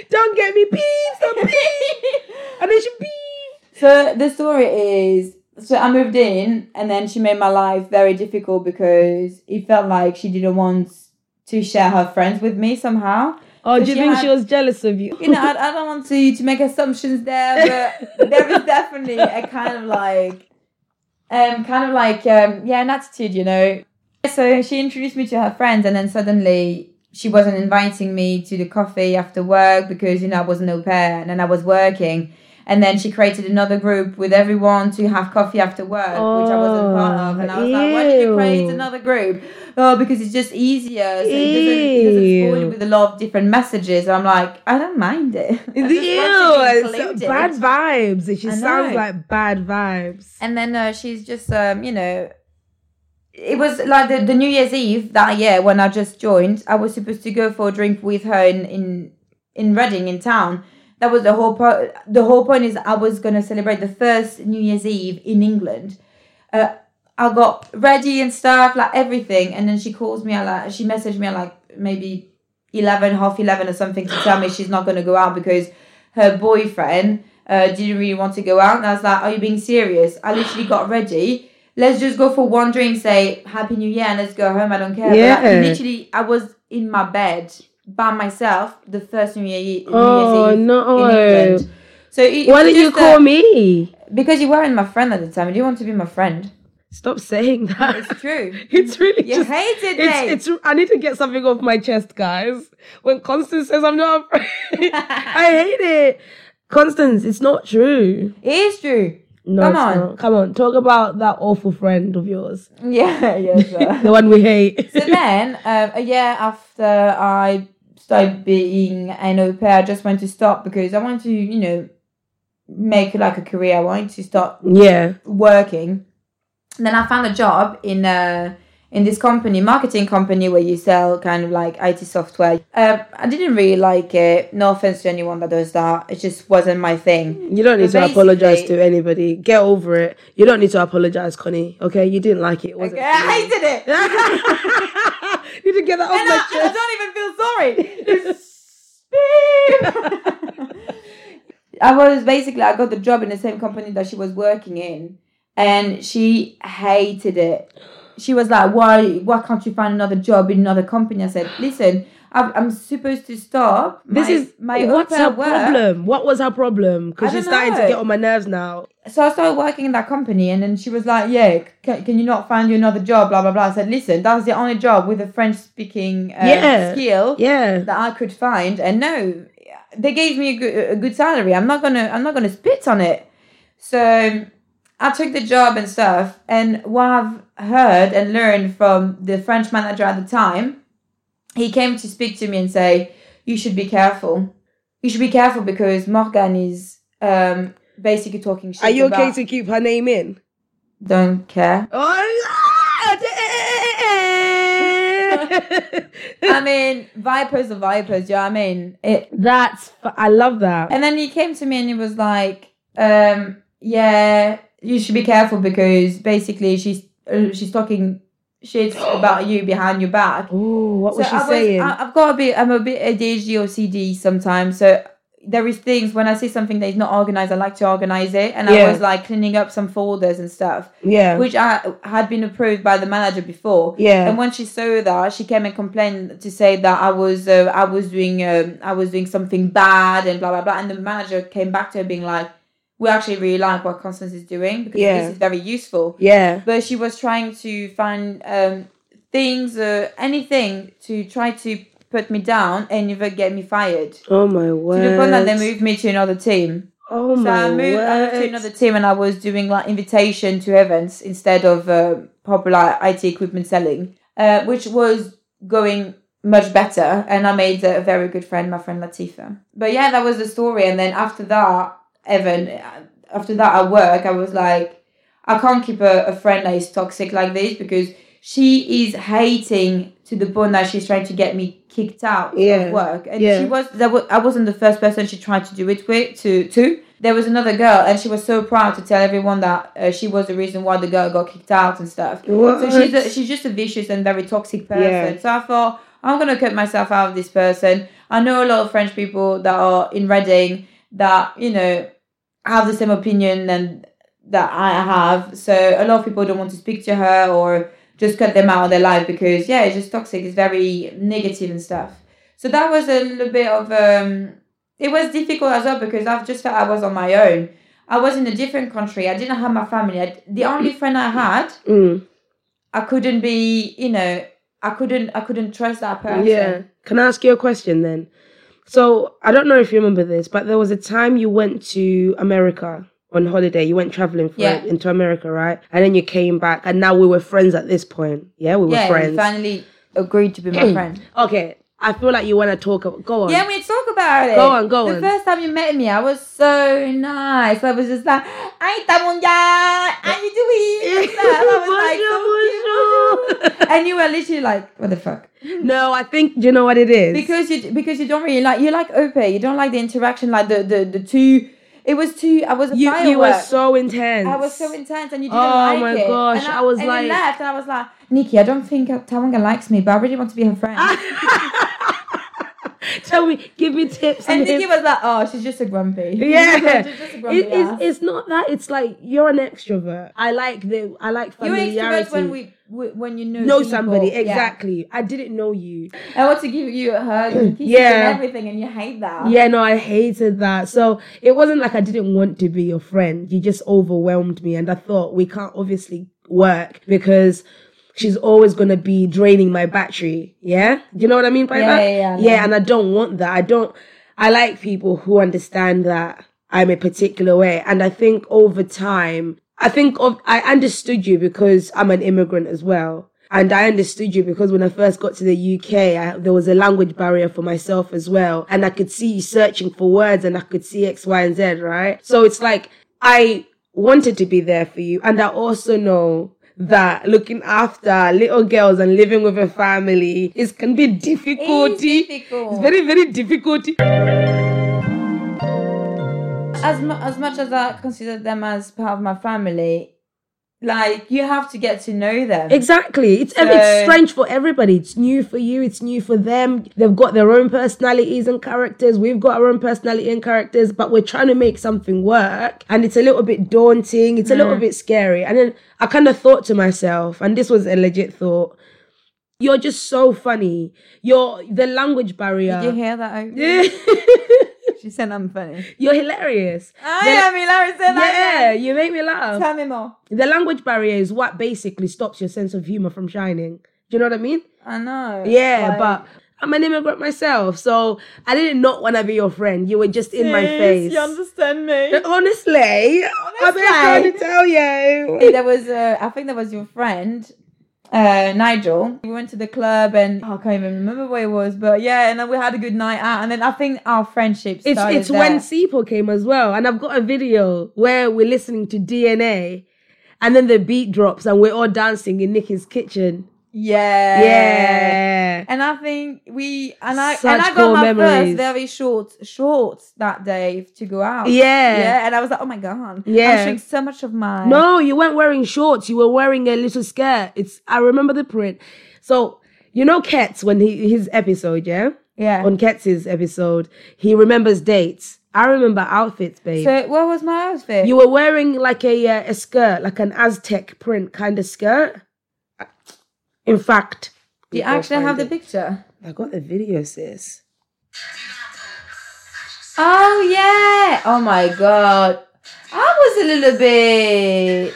Don't get me beep, some beep. And then she beep. So the story is so I moved in and then she made my life very difficult because it felt like she didn't want to share her friends with me somehow. Oh, So do you think had- she was jealous of you? You know, I, I don't want to to make assumptions there, but there is definitely a kind of like um kind of like um yeah, an attitude, you know. So she introduced me to her friends and then suddenly she wasn't inviting me to the coffee after work because you know I was an au pair and then I was working. And then she created another group with everyone to have coffee after work, which I wasn't part of. And I was like, why did you create another group? Oh, because it's just easier. So it doesn't, it doesn't Ew. with a lot of different messages. I'm like, I don't mind it. Ew, want to be it's included. bad vibes. She sounds like bad vibes. And then uh, she's just, um, you know, it was like the, the New Year's Eve that year when I just joined. I was supposed to go for a drink with her in in, in Reading in town. That was the whole point. The whole point is I was gonna celebrate the first New Year's Eve in England. Uh, I got ready and stuff, like everything, and then she calls me. at like she messaged me at like maybe eleven, half eleven or something to tell me she's not gonna go out because her boyfriend uh, didn't really want to go out. And I was like, "Are you being serious?" I literally got ready. Let's just go for one drink, say Happy New Year, and let's go home. I don't care. But, Yeah. like, literally, I was in my bed by myself the first New, Year, New Oh, Year's Eve no. in England. So it, Why did you call a- me? Because you weren't my friend at the time. Do you want to be my friend. Stop saying that. It's true. It's really You just, hated me. it's, it's I need to get something off my chest, guys. When Constance says I'm not afraid, I hate it. Constance, it's not true. It is true. No, Come on. not. come on. Talk about that awful friend of yours, Yeah, sir. the one we hate. so then, um, a year after I started being an au pair, I just wanted to stop because I wanted to, you know, make like a career. I wanted to start yeah, working. And then I found a job in uh in this company, marketing company, where you sell kind of like IT software. Um, I didn't really like it. No offense to anyone that does that. It just wasn't my thing. you don't need But to apologize to anybody. Get over it. You don't need to apologize, Connie. Okay, you didn't like it. Okay, I hated it. You didn't get that off and my I, I don't even feel sorry. I was basically I got the job in the same company that she was working in, and she hated it. She was like, "Why? Why can't you find another job in another company?" I said, "Listen, I'm, I'm supposed to stop. This my, is my what's her work." problem? What was her problem? Because she's starting to get on my nerves now. So I started working in that company, and then she was like, "Yeah, can, can you not find you another job?" Blah blah blah. I said, "Listen, that's the only job with a French speaking uh, Yeah. skill Yeah, that I could find, and no, they gave me a good, a good salary. I'm not gonna I'm not gonna spit on it. So I took the job and stuff, and what I've heard and learned from the French manager at the time, he came to speak to me and say, "You should be careful. You should be careful because Morgan is um basically talking shit." are you okay to keep her name in? Don't care. I mean, vipers are vipers. You know what I mean? It That's I love that. And then he came to me and he was like, um, "Yeah, you should be careful because basically she's uh, she's talking shit about you behind your back." Oh, what was she I saying? I, I've got a bit. I'm a bit ADHD or CD sometimes, so there is things when I see something that is not organized, I like to organize it, and Yeah. I was like cleaning up some folders and stuff, yeah, which I had been approved by the manager before. yeah. And when she saw that, she came and complained to say that I was uh, I was doing um, I was doing something bad and blah blah blah. And the manager came back to her being like, "We actually really like what Constance is doing because Yeah. this is very useful." yeah, But she was trying to find um, things, uh, anything to try to put me down and never get me fired. oh my word. To the point that they moved me to another team. Oh So my I moved, I moved to another team and I was doing like invitation to events instead of uh, popular IT equipment selling, uh, which was going much better. And I made a very good friend, my friend Latifa. But yeah, that was the story. And then after that, Evan, uh, after that at work, I was like, I can't keep a, a friend that is toxic like this because she is hating to the point that she's trying to get me kicked out Yeah. of work. And Yeah. she was that was, I wasn't the first person she tried to do it with to to. There was another girl and she was so proud to tell everyone that uh, she was the reason why the girl got kicked out and stuff. So she's a, she's just a vicious and very toxic person. Yeah. So I thought I'm gonna cut myself out of this person. I know a lot of French people that are in Reading that you know have the same opinion and that I have. So a lot of people don't want to speak to her or just cut them out of their life because yeah, it's just toxic. It's very negative and stuff. So that was a little bit of um. It was difficult as well because I've just felt I was on my own. I was in a different country. I didn't have my family. I, the only friend I had, Mm, I couldn't be. You know, I couldn't. I couldn't trust that person. yeah. Can I ask you a question then? So I don't know if you remember this, but there was a time you went to America on holiday. You went traveling for Yeah. into America, right? And then you came back, and now we were friends at this point. Yeah, we were Yeah, friends. finally agreed to be my friend. Okay, I feel like you want to talk. About, go on. Yeah, we talk about it. Go on, go on. the first time you met me, I was so nice. I was just like, "Ay, Tawanga, how you doing?" And. I was like, Bonjour, and you were literally like, "What the fuck?" no, I think you know what it is. Because you because you don't really like you like Ope. You don't like the interaction, like the the the two. It was too. I was a you, you were so intense. I was so intense, and you didn't Oh like my it. gosh, and I was and like- you left, and I was like, Nikki, I don't think Tawanga likes me, but I really want to be her friend. Tell me, give me tips. and Nikki was like, oh, she's just a grumpy. Yeah, just a grumpy it, it's, it's not that. It's like you're an extrovert. I like the I like familiarity. You're extrovert when we when you know know people. somebody Yeah. exactly. I didn't know you. I want to give you a hug and Yeah. and everything, and you hate that. Yeah, no, I hated that. So it wasn't like I didn't want to be your friend. You just overwhelmed me, and I thought we can't obviously work because she's always going to be draining my battery. Yeah? You know what I mean by Yeah, that? yeah, yeah, yeah, and I don't want that. I don't, I like people who understand that I'm a particular way. And I think over time, I think of, I understood you because I'm an immigrant as well. And I understood you because when I first got to the UK, I, there was a language barrier for myself as well. And I could see you searching for words and I could see X, Y, and Z, right? So it's like, I wanted to be there for you. And I also know that looking after little girls and living with a family is can be difficulty. difficult. It's very, very difficult. as mu- as much as I consider them as part of my family, like you have to get to know them. Exactly. It's So- it's strange for everybody. It's new for you. It's new for them. They've got their own personalities and characters. We've got our own personality and characters, but we're trying to make something work. And it's a little bit daunting. It's a little mm. bit scary. And then I kind of thought to myself, and this was a legit thought. You're just so funny. You're the language barrier. Did you hear that? Yeah. She said I'm funny. You're hilarious. I The- am Hilary said Yeah, you make me laugh. Tell me more. The language barrier is what basically stops your sense of humor from shining. Do you know what I mean? I know. Yeah, Like, but I'm an immigrant myself, so I didn't not want to be your friend. You were just in my face. You understand me? Honestly, I've been trying to tell you. there was uh, I think that was your friend uh Nigel. We went to the club and oh, I can't even remember where it was, but yeah, and then we had a good night out, and then I think our friendship It's started it's when there. Seapo came as well, and I've got a video where we're listening to DNA, and then the beat drops, and we're all dancing in Nikki's kitchen. yeah, Yeah. Think we and I Such and I got my memories. first very short shorts that day to go out. Yeah. yeah, and I was like, oh my god, Yeah. I'm showing so much of my No, you weren't wearing shorts. You were wearing a little skirt. It's I remember the print. So you know Kets when he his episode, yeah, yeah. on Kets's episode, he remembers dates. I remember outfits, babe. So what was my outfit? you were wearing like a uh, a skirt, like an Aztec print kind of skirt. In fact, you actually have find the it. picture? I got the video, sis. Oh yeah! Oh my god! I was a little bit.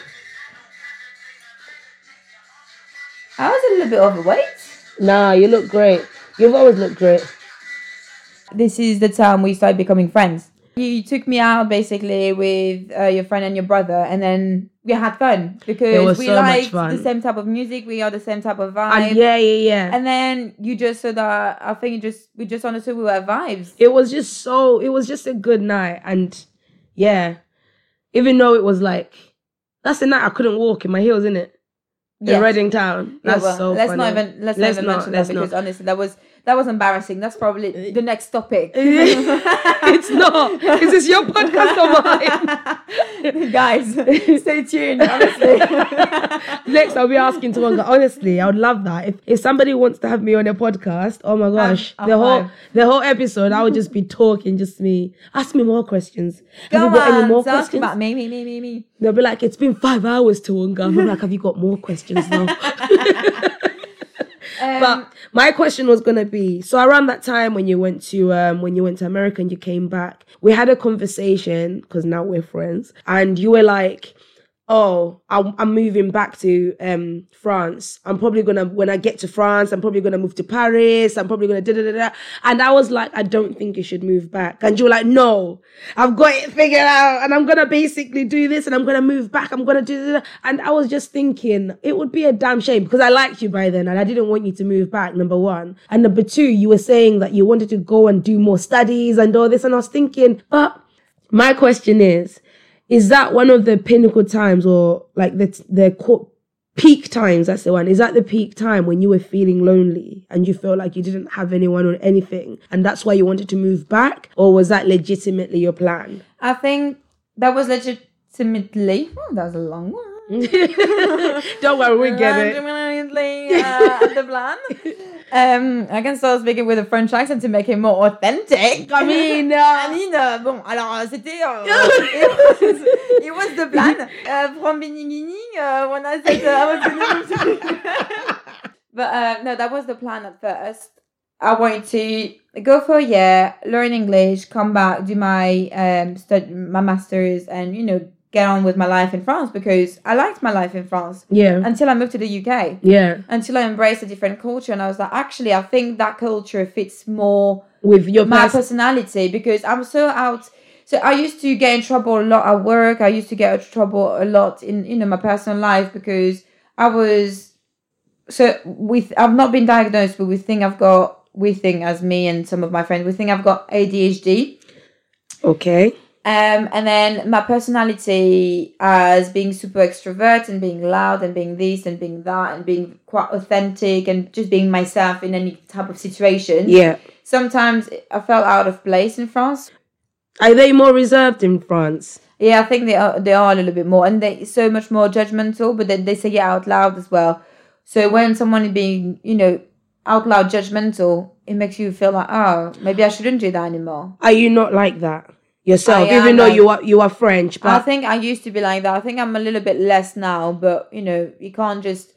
I was a little bit overweight. Nah, you look great. You've always looked great. This is the time we started becoming friends. You took me out basically with uh, your friend and your brother, and then we had fun because we so liked the same type of music. We are the same type of uh, vibe. And yeah, yeah, yeah. And then you just said that I think you just we just understood we were vibes. it was just so it was just a good night and yeah even though it was like that's the night i couldn't walk in my heels in it Yeah. in reading town Yeah, that's well, so let's funny. not even let's, Let's not even not, mention that because not. honestly that was that was embarrassing. That's probably uh, the next topic. it's not is this your podcast or mine Guys, stay tuned. Honestly, next i'll be asking to one honestly i would love that if, if somebody wants to have me on a podcast oh my gosh I'm the whole fine. the whole episode i would just be talking just me ask me more questions have you got on, any more talk questions about me, me, me, me, me. they'll be like it's been five hours Tawanga. i'm like have you got more questions now Um, But my question was gonna be so around that time when you went to um when you went to America and you came back, we had a conversation because now we're friends, and you were like, "Oh, I'm, I'm moving back to um France. I'm probably gonna when I get to France, I'm probably gonna move to Paris. I'm probably gonna da da da da." And I was like, "I don't think you should move back." And you were like, "No, I've got it figured out, and I'm gonna basically do this, and I'm gonna move back. I'm gonna do that." And I was just thinking it would be a damn shame because I liked you by then, and I didn't want you to move back. Number one, and number two, you were saying that you wanted to go and do more studies and all this, and I was thinking, but my question is, is that one of the pinnacle times or like the the peak times? That's the one. Is that the peak time when you were feeling lonely and you felt like you didn't have anyone or anything, and that's why you wanted to move back, or was that legitimately your plan? I think that was legitimately. Oh, that was a long one. Don't worry, we get it. Uh, the plan. Um, I can start speaking with a French accent to make it more authentic. I mean, uh, I mean, uh, bon, alors c'était, uh, it, was, it was the plan uh, from beginning uh, when I said uh, I was move to. but uh, no, that was the plan at first. I wanted to go for a year, learn English, come back, do my um stud- my masters, and you know get on with my life in France because I liked my life in France Yeah. until I moved to the UK. yeah. Until I embraced a different culture, and I was like, actually, I think that culture fits more With your my pers- personality because I'm so out. So I used to get in trouble a lot at work. I used to get in trouble a lot in you know my personal life because I was so with I've not been diagnosed, but we think I've got we think as me and some of my friends we think I've got ADHD. Okay. Um, and then my personality as being super extrovert and being loud and being this and being that and being quite authentic and just being myself in any type of situation Yeah. sometimes I felt out of place in France. Are they more reserved in France? Yeah, I think they are. They are a little bit more, and they so much more judgmental. But then they say it out loud as well. So when someone is being, you know, out loud judgmental, it makes you feel like, oh, maybe I shouldn't do that anymore. Are you not like that yourself? I Even though like- you are you are French, I think I used to be like that. I think I'm a little bit less now, but you know, you can't just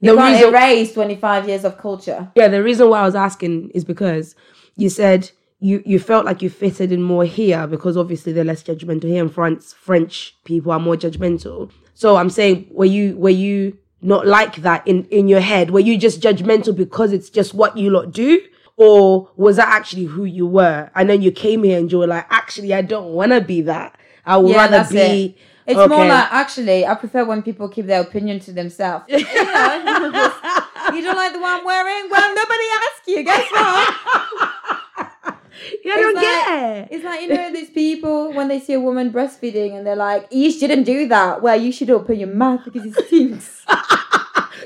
The you can't reason- erase 25 years of culture. yeah, the reason why I was asking is because you said you you felt like you fitted in more here because obviously they're less judgmental here in France. French people are more judgmental. So I'm saying, were you were you not like that in in your head? Were you just judgmental because it's just what you lot do? Or was that actually who you were? And then you came here and you were like, actually, I don't want to be that. I would Yeah, rather be. it. It's more like actually, I prefer when people keep their opinion to themselves. You, know, you don't like the one I'm wearing? Well, nobody asked you. Guess what? Yeah, I don't like- get it. It's like you know these people when they see a woman breastfeeding and they're like, "You shouldn't do that." Well, you should open your mouth because it stinks.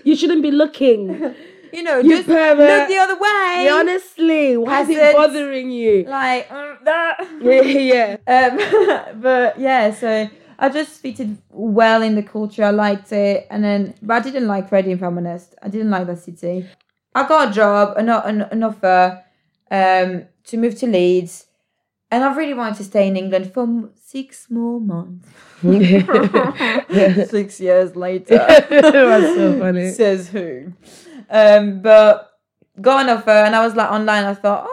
You shouldn't be looking. You know, You just pervert. look the other way. Honestly, why is it bothering you? Like mm, that. yeah, yeah. Um, but yeah, so I just fitted well in the culture. I liked it, and then but I didn't like Reading. If I'm honest, I didn't like that city. I got a job, an, an, an offer um, to move to Leeds, and I really wanted to stay in England for six more months. six years later. That's so funny. Says who? Um, but got an offer, and I was like online. I thought,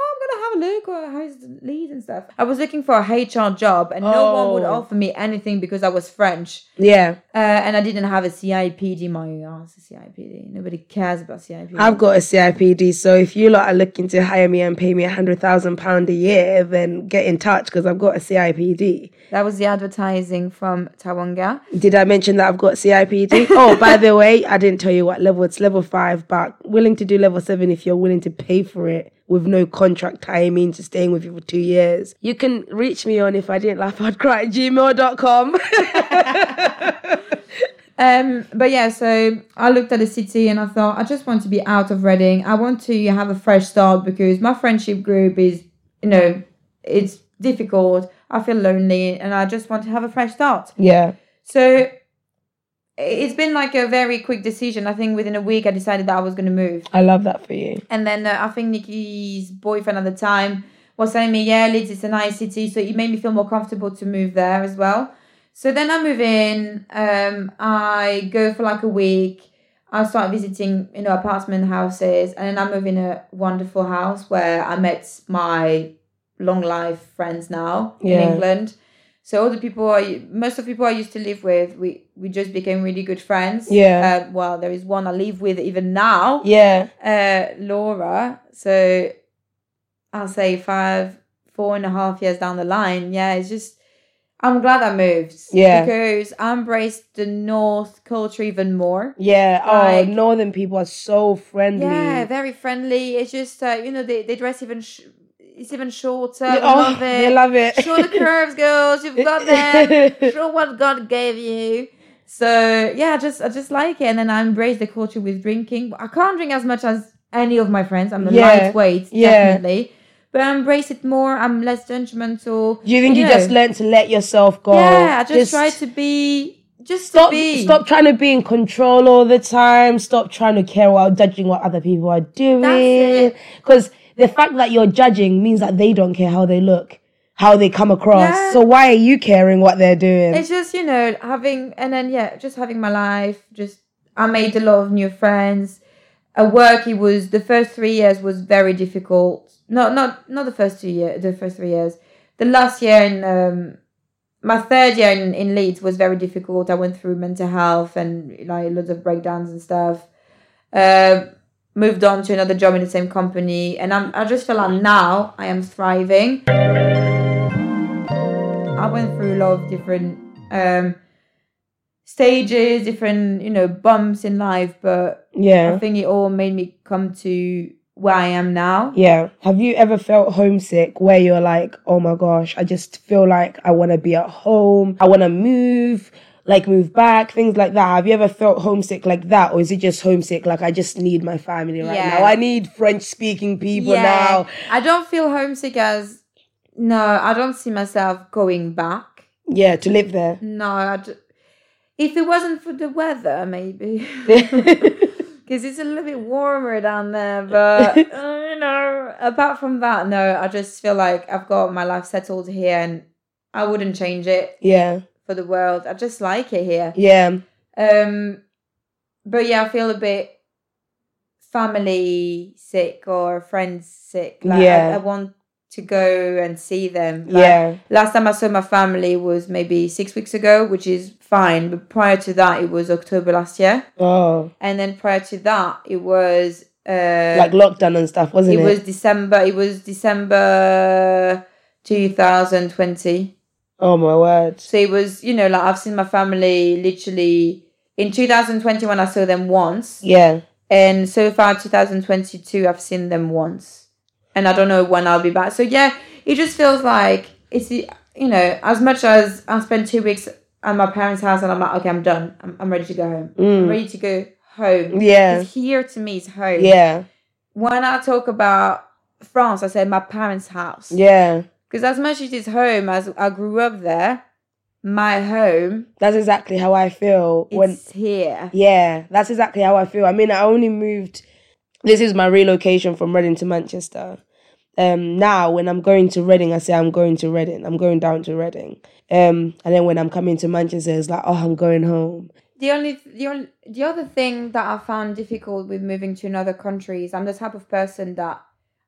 oh, I'm gonna have a look. Or how's the lead and stuff. I was looking for a HR job, and no one would Oh. offer me anything because I was French, Yeah, uh, and I didn't have a CIPD. My ass, a CIPD. Nobody cares about CIPD. I've got a CIPD. So if you lot are looking to hire me and pay me a hundred thousand pound a year, then get in touch because I've got a CIPD. that was the advertising from Tawanga. Did I mention that I've got CIPD? oh, by the way, I didn't tell you what level. It's level five, but willing to do level seven if you're willing to pay for it with no contract tying me into staying with you for two years. You can reach me on if I didn't laugh, I'd cry at gmail.com. Um, but yeah, so I looked at the city and I thought I just want to be out of Reading. I want to have a fresh start because my friendship group is, you know, it's difficult. I feel lonely and I just want to have a fresh start. yeah. So it's been like a very quick decision. I think within a week I decided that I was going to move. I love that for you. And then uh, I think Nikki's boyfriend at the time was telling me, yeah, Leeds is a nice city. So it made me feel more comfortable to move there as well. So then I move in. Um, I go for like a week. I start visiting, you know, apartment houses. And then I move in a wonderful house where I met my long life friends now Yeah. in England. So all the people, I, most of the people I used to live with, we, we just became really good friends. Yeah. Uh, well, there is one I live with even now Yeah. uh, Laura. So I'll say five, four and a half years down the line. Yeah, it's just I'm glad I moved. Yeah. because I embraced the North culture even more. Yeah. Oh, northern people are so friendly. Yeah, very friendly. It's just uh, you know they, they dress even. Sh- it's even shorter. Yeah, We oh, love it. they love it. Show the curves, girls. You've got them. Show what God gave you. So yeah, I just I just like it, and then I embrace the culture with drinking. I can't drink as much as any of my friends. I'm a Yeah, lightweight, yeah. definitely. But I embrace it more. I'm less judgmental. Do you think you, know. just learn to let yourself go? Yeah, I just, try to be just stop. Stop trying to be in control all the time. Stop trying to care about judging what other people are doing. Because the fact that you're judging means that they don't care how they look, how they come across. Yeah. So why are you caring what they're doing? It's just you know having and then yeah, just having my life. Just I made a lot of new friends. At work, it was the first three years was very difficult. Not, not not the first two years. The first three years. The last year in um, my third year in, in Leeds was very difficult. I went through mental health and like lots of breakdowns and stuff. Uh, moved on to another job in the same company, and I'm I just feel like now I am thriving. I went through a lot of different um, stages, different you know bumps in life, but yeah, I think it all made me come to where I am now. Yeah. Have you ever felt homesick where you're like, oh my gosh, I just feel like I want to be at home. I want to move, like move back, things like that. Have you ever felt homesick like that? Or is it just homesick? Like, I just need my family right Yeah. now. I need French speaking people now. I don't feel homesick as no, I don't see myself going back. Yeah, to live there. No, I d- if it wasn't for the weather, maybe. Because it's a little bit warmer down there, but uh, you know, apart from that, no, I just feel like I've got my life settled here, and I wouldn't change it yeah. For the world. I just like it here. Yeah. Um, but yeah, I feel a bit family sick or friends sick. Like Yeah. I, I want to go and see them. Like, Yeah. Last time I saw my family was maybe six weeks ago, which is fine. But prior to that, it was October last year, Oh. and then prior to that, it was uh, Like lockdown and stuff, wasn't it it? was December. It was December two thousand twenty. Oh my word. So it was, you know, like I've seen my family literally in 2020 when I saw them once, Yeah. and so far 2022 I've seen them once, and I don't know when I'll be back. So yeah, it just feels like it's you know as much as I spent two weeks at my parents' house and I'm like okay I'm done I'm, I'm ready to go home I'm mm. ready to go home Yeah. Yeah. 'Cause here to me is home Yeah. when I talk about France I say my parents' house Yeah. Because as much as it's home as I grew up there my home That's exactly how I feel when it's here Yeah, that's exactly how I feel. I mean, I only moved. This is my relocation from Reading to Manchester. Um, now when I'm going to Reading, I say I'm going to Reading. I'm going down to Reading. Um, and then when I'm coming to Manchester, it's like, oh, I'm going home. The only the only the other thing that I found difficult with moving to another country is I'm the type of person that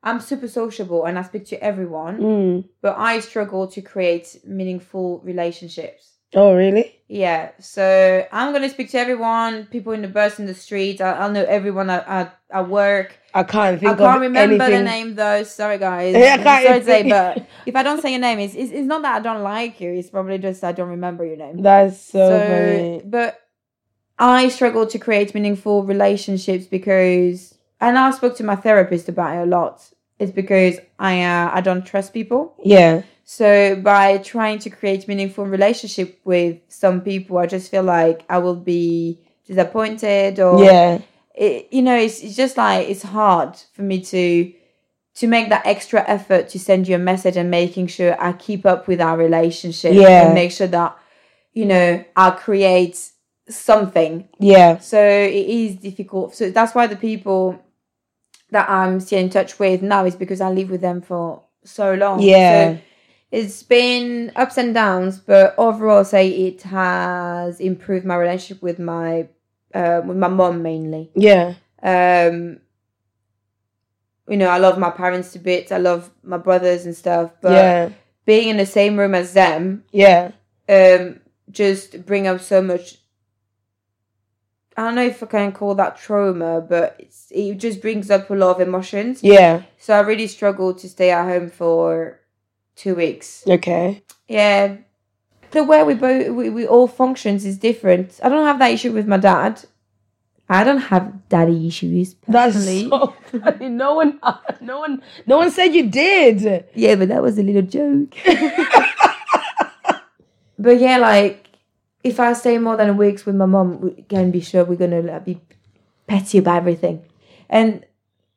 I'm super sociable and I speak to everyone, Mm. but I struggle to create meaningful relationships. Oh, really? Yeah, so I'm gonna speak to everyone, people in the bus in the street. I, I'll know everyone at, at, at work. I can't think I can't remember anything. the name though. Sorry, guys. Yeah, I can't sorry to say, but if I don't say your name, it's, it's it's not that I don't like you. It's probably just I don't remember your name. That's so, funny. but I struggle to create meaningful relationships because, and I spoke to my therapist about it a lot. It's because I uh, I don't trust people. Yeah, So by trying to create meaningful relationship with some people, I just feel like I will be disappointed or yeah, it, you know, it's, it's just like it's hard for me to to make that extra effort to send you a message and making sure I keep up with our relationship Yeah. and make sure that you know I create something. yeah, So it is difficult. So that's why the people that I'm still in touch with now is because I live with them for so long. Yeah. So it's been ups and downs, but overall, say it has improved my relationship with my uh, with my mom mainly. yeah, Um, you know, I love my parents to bits. I love my brothers and stuff, but yeah, being in the same room as them yeah, um just bring up so much I don't know if I can call that trauma, but it's, it just brings up a lot of emotions. yeah. So I really struggled to stay at home for two weeks. Okay. Yeah, the way we both we, we all functions is different. I don't have that issue with my dad. I don't have daddy issues That's personally. so funny. No one, no one, no one said you did. Yeah, but that was a little joke. but yeah, like if I stay more than a week with my mom, we can be sure we're gonna like, be petty about everything, and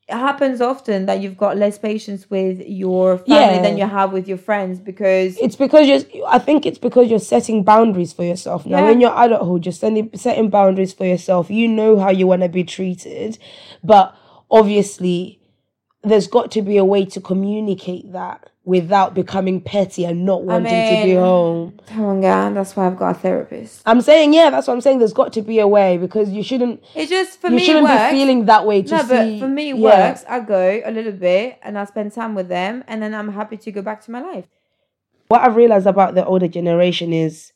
it happens often that you've got less patience with your family Yeah. than you have with your friends because It's because you're. I think it's because you're setting boundaries for yourself now. Yeah. In your adulthood, you're setting setting boundaries for yourself. You know how you want to be treated, but obviously, there's got to be a way to communicate that without becoming petty and not wanting to be home. come on, guy, that's why I've got a therapist. I'm saying, yeah, that's what I'm saying. There's got to be a way because you shouldn't. It just for you me shouldn't works. be feeling that way to no, see. but for me it yeah. works. I go a little bit and I spend time with them, and then I'm happy to go back to my life. What I've realized about the older generation is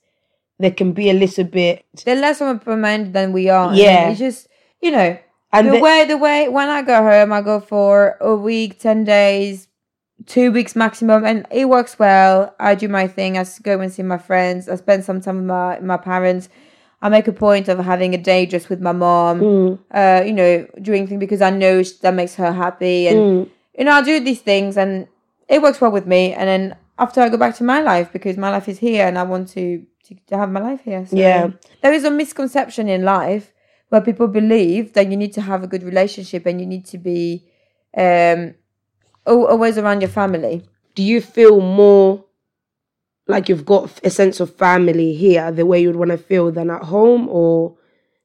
they can be a little bit They're less open-minded than we are. Yeah. it's just you know and the they- way the way when I go home, I go for a week, ten days, two weeks maximum, and it works well. I do my thing. I go and see my friends. I spend some time with my my parents. I make a point of having a day just with my mom. Mm. Uh, you know, doing things because I know that makes her happy, and Mm. you know, I do these things, and it works well with me. And then after I go back to my life because my life is here, and I want to to, to have my life here. So Yeah. there is a misconception in life where people believe that you need to have a good relationship and you need to be um always around your family. do you feel more like you've got a sense of family here the way you'd want to feel than at home or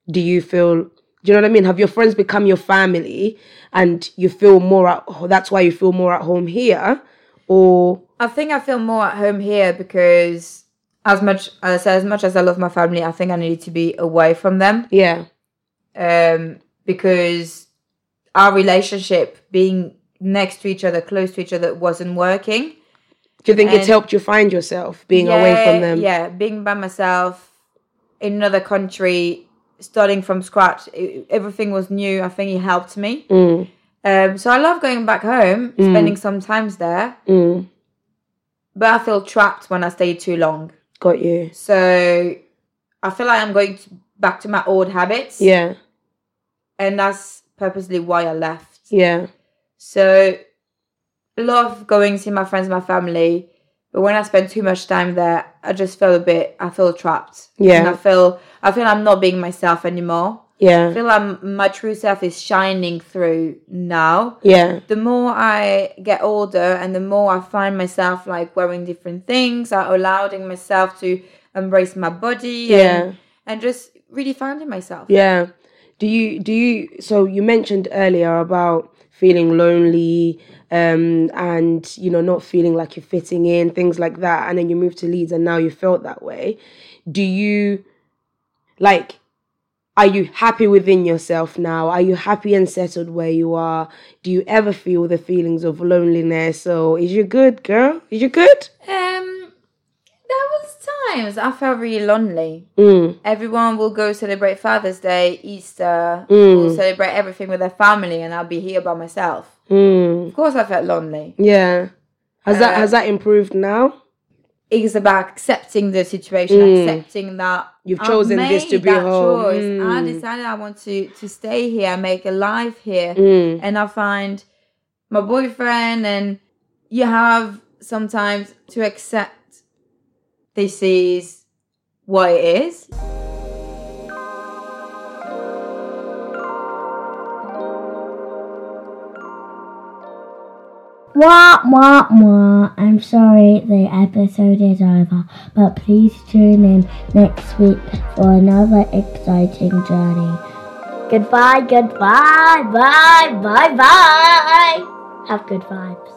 do you feel do you know what i mean have your friends become your family and you feel more at that's why you feel more at home here or I think I feel more at home here because as much as as much as I love my family, I think I need to be away from them. yeah Um because our relationship being next to each other, close to each other wasn't working. do you think it's helped you find yourself being away from them? Yeah, being by myself in another country, starting from scratch, it, everything was new. I think it helped me. Mm, Um, so I love going back home, spending some times there, mm, but I feel trapped when I stay too long. got you. So I feel like I'm going to, back to my old habits, yeah and that's purposely why I left. yeah So love going to see my friends, my family, but when I spend too much time there, I just feel a bit. I feel trapped. Yeah. and I feel I feel I'm not being myself anymore. Yeah. I feel like my true self is shining through now. yeah The more I get older and the more I find myself like wearing different things, I allowing myself to embrace my body Yeah. and, and just really finding myself. Yeah. Do you do you so you mentioned earlier about feeling lonely um and you know not feeling like you're fitting in things like that and then you moved to Leeds and now you felt that way. Do you like are you happy within yourself now? Are you happy and settled where you are? Do you ever feel the feelings of loneliness? Or is you good, girl? Is you good? Um there was times I felt really lonely. Mm, Everyone will go celebrate Father's Day, Easter, Mm. will celebrate everything with their family and I'll be here by myself. mm, Of course I felt lonely. yeah. Has that Uh, has that improved now? it's about accepting the situation, Mm. accepting that You've chosen this to be that home. choice. I Mm. decided I want to to stay here, make a life here, Mm. and I find my boyfriend, and you have sometimes to accept this is what it is. Wah, wah, wah. I'm sorry the episode is over, but please tune in next week for another exciting journey. Goodbye, goodbye, bye, bye, bye. Have good vibes.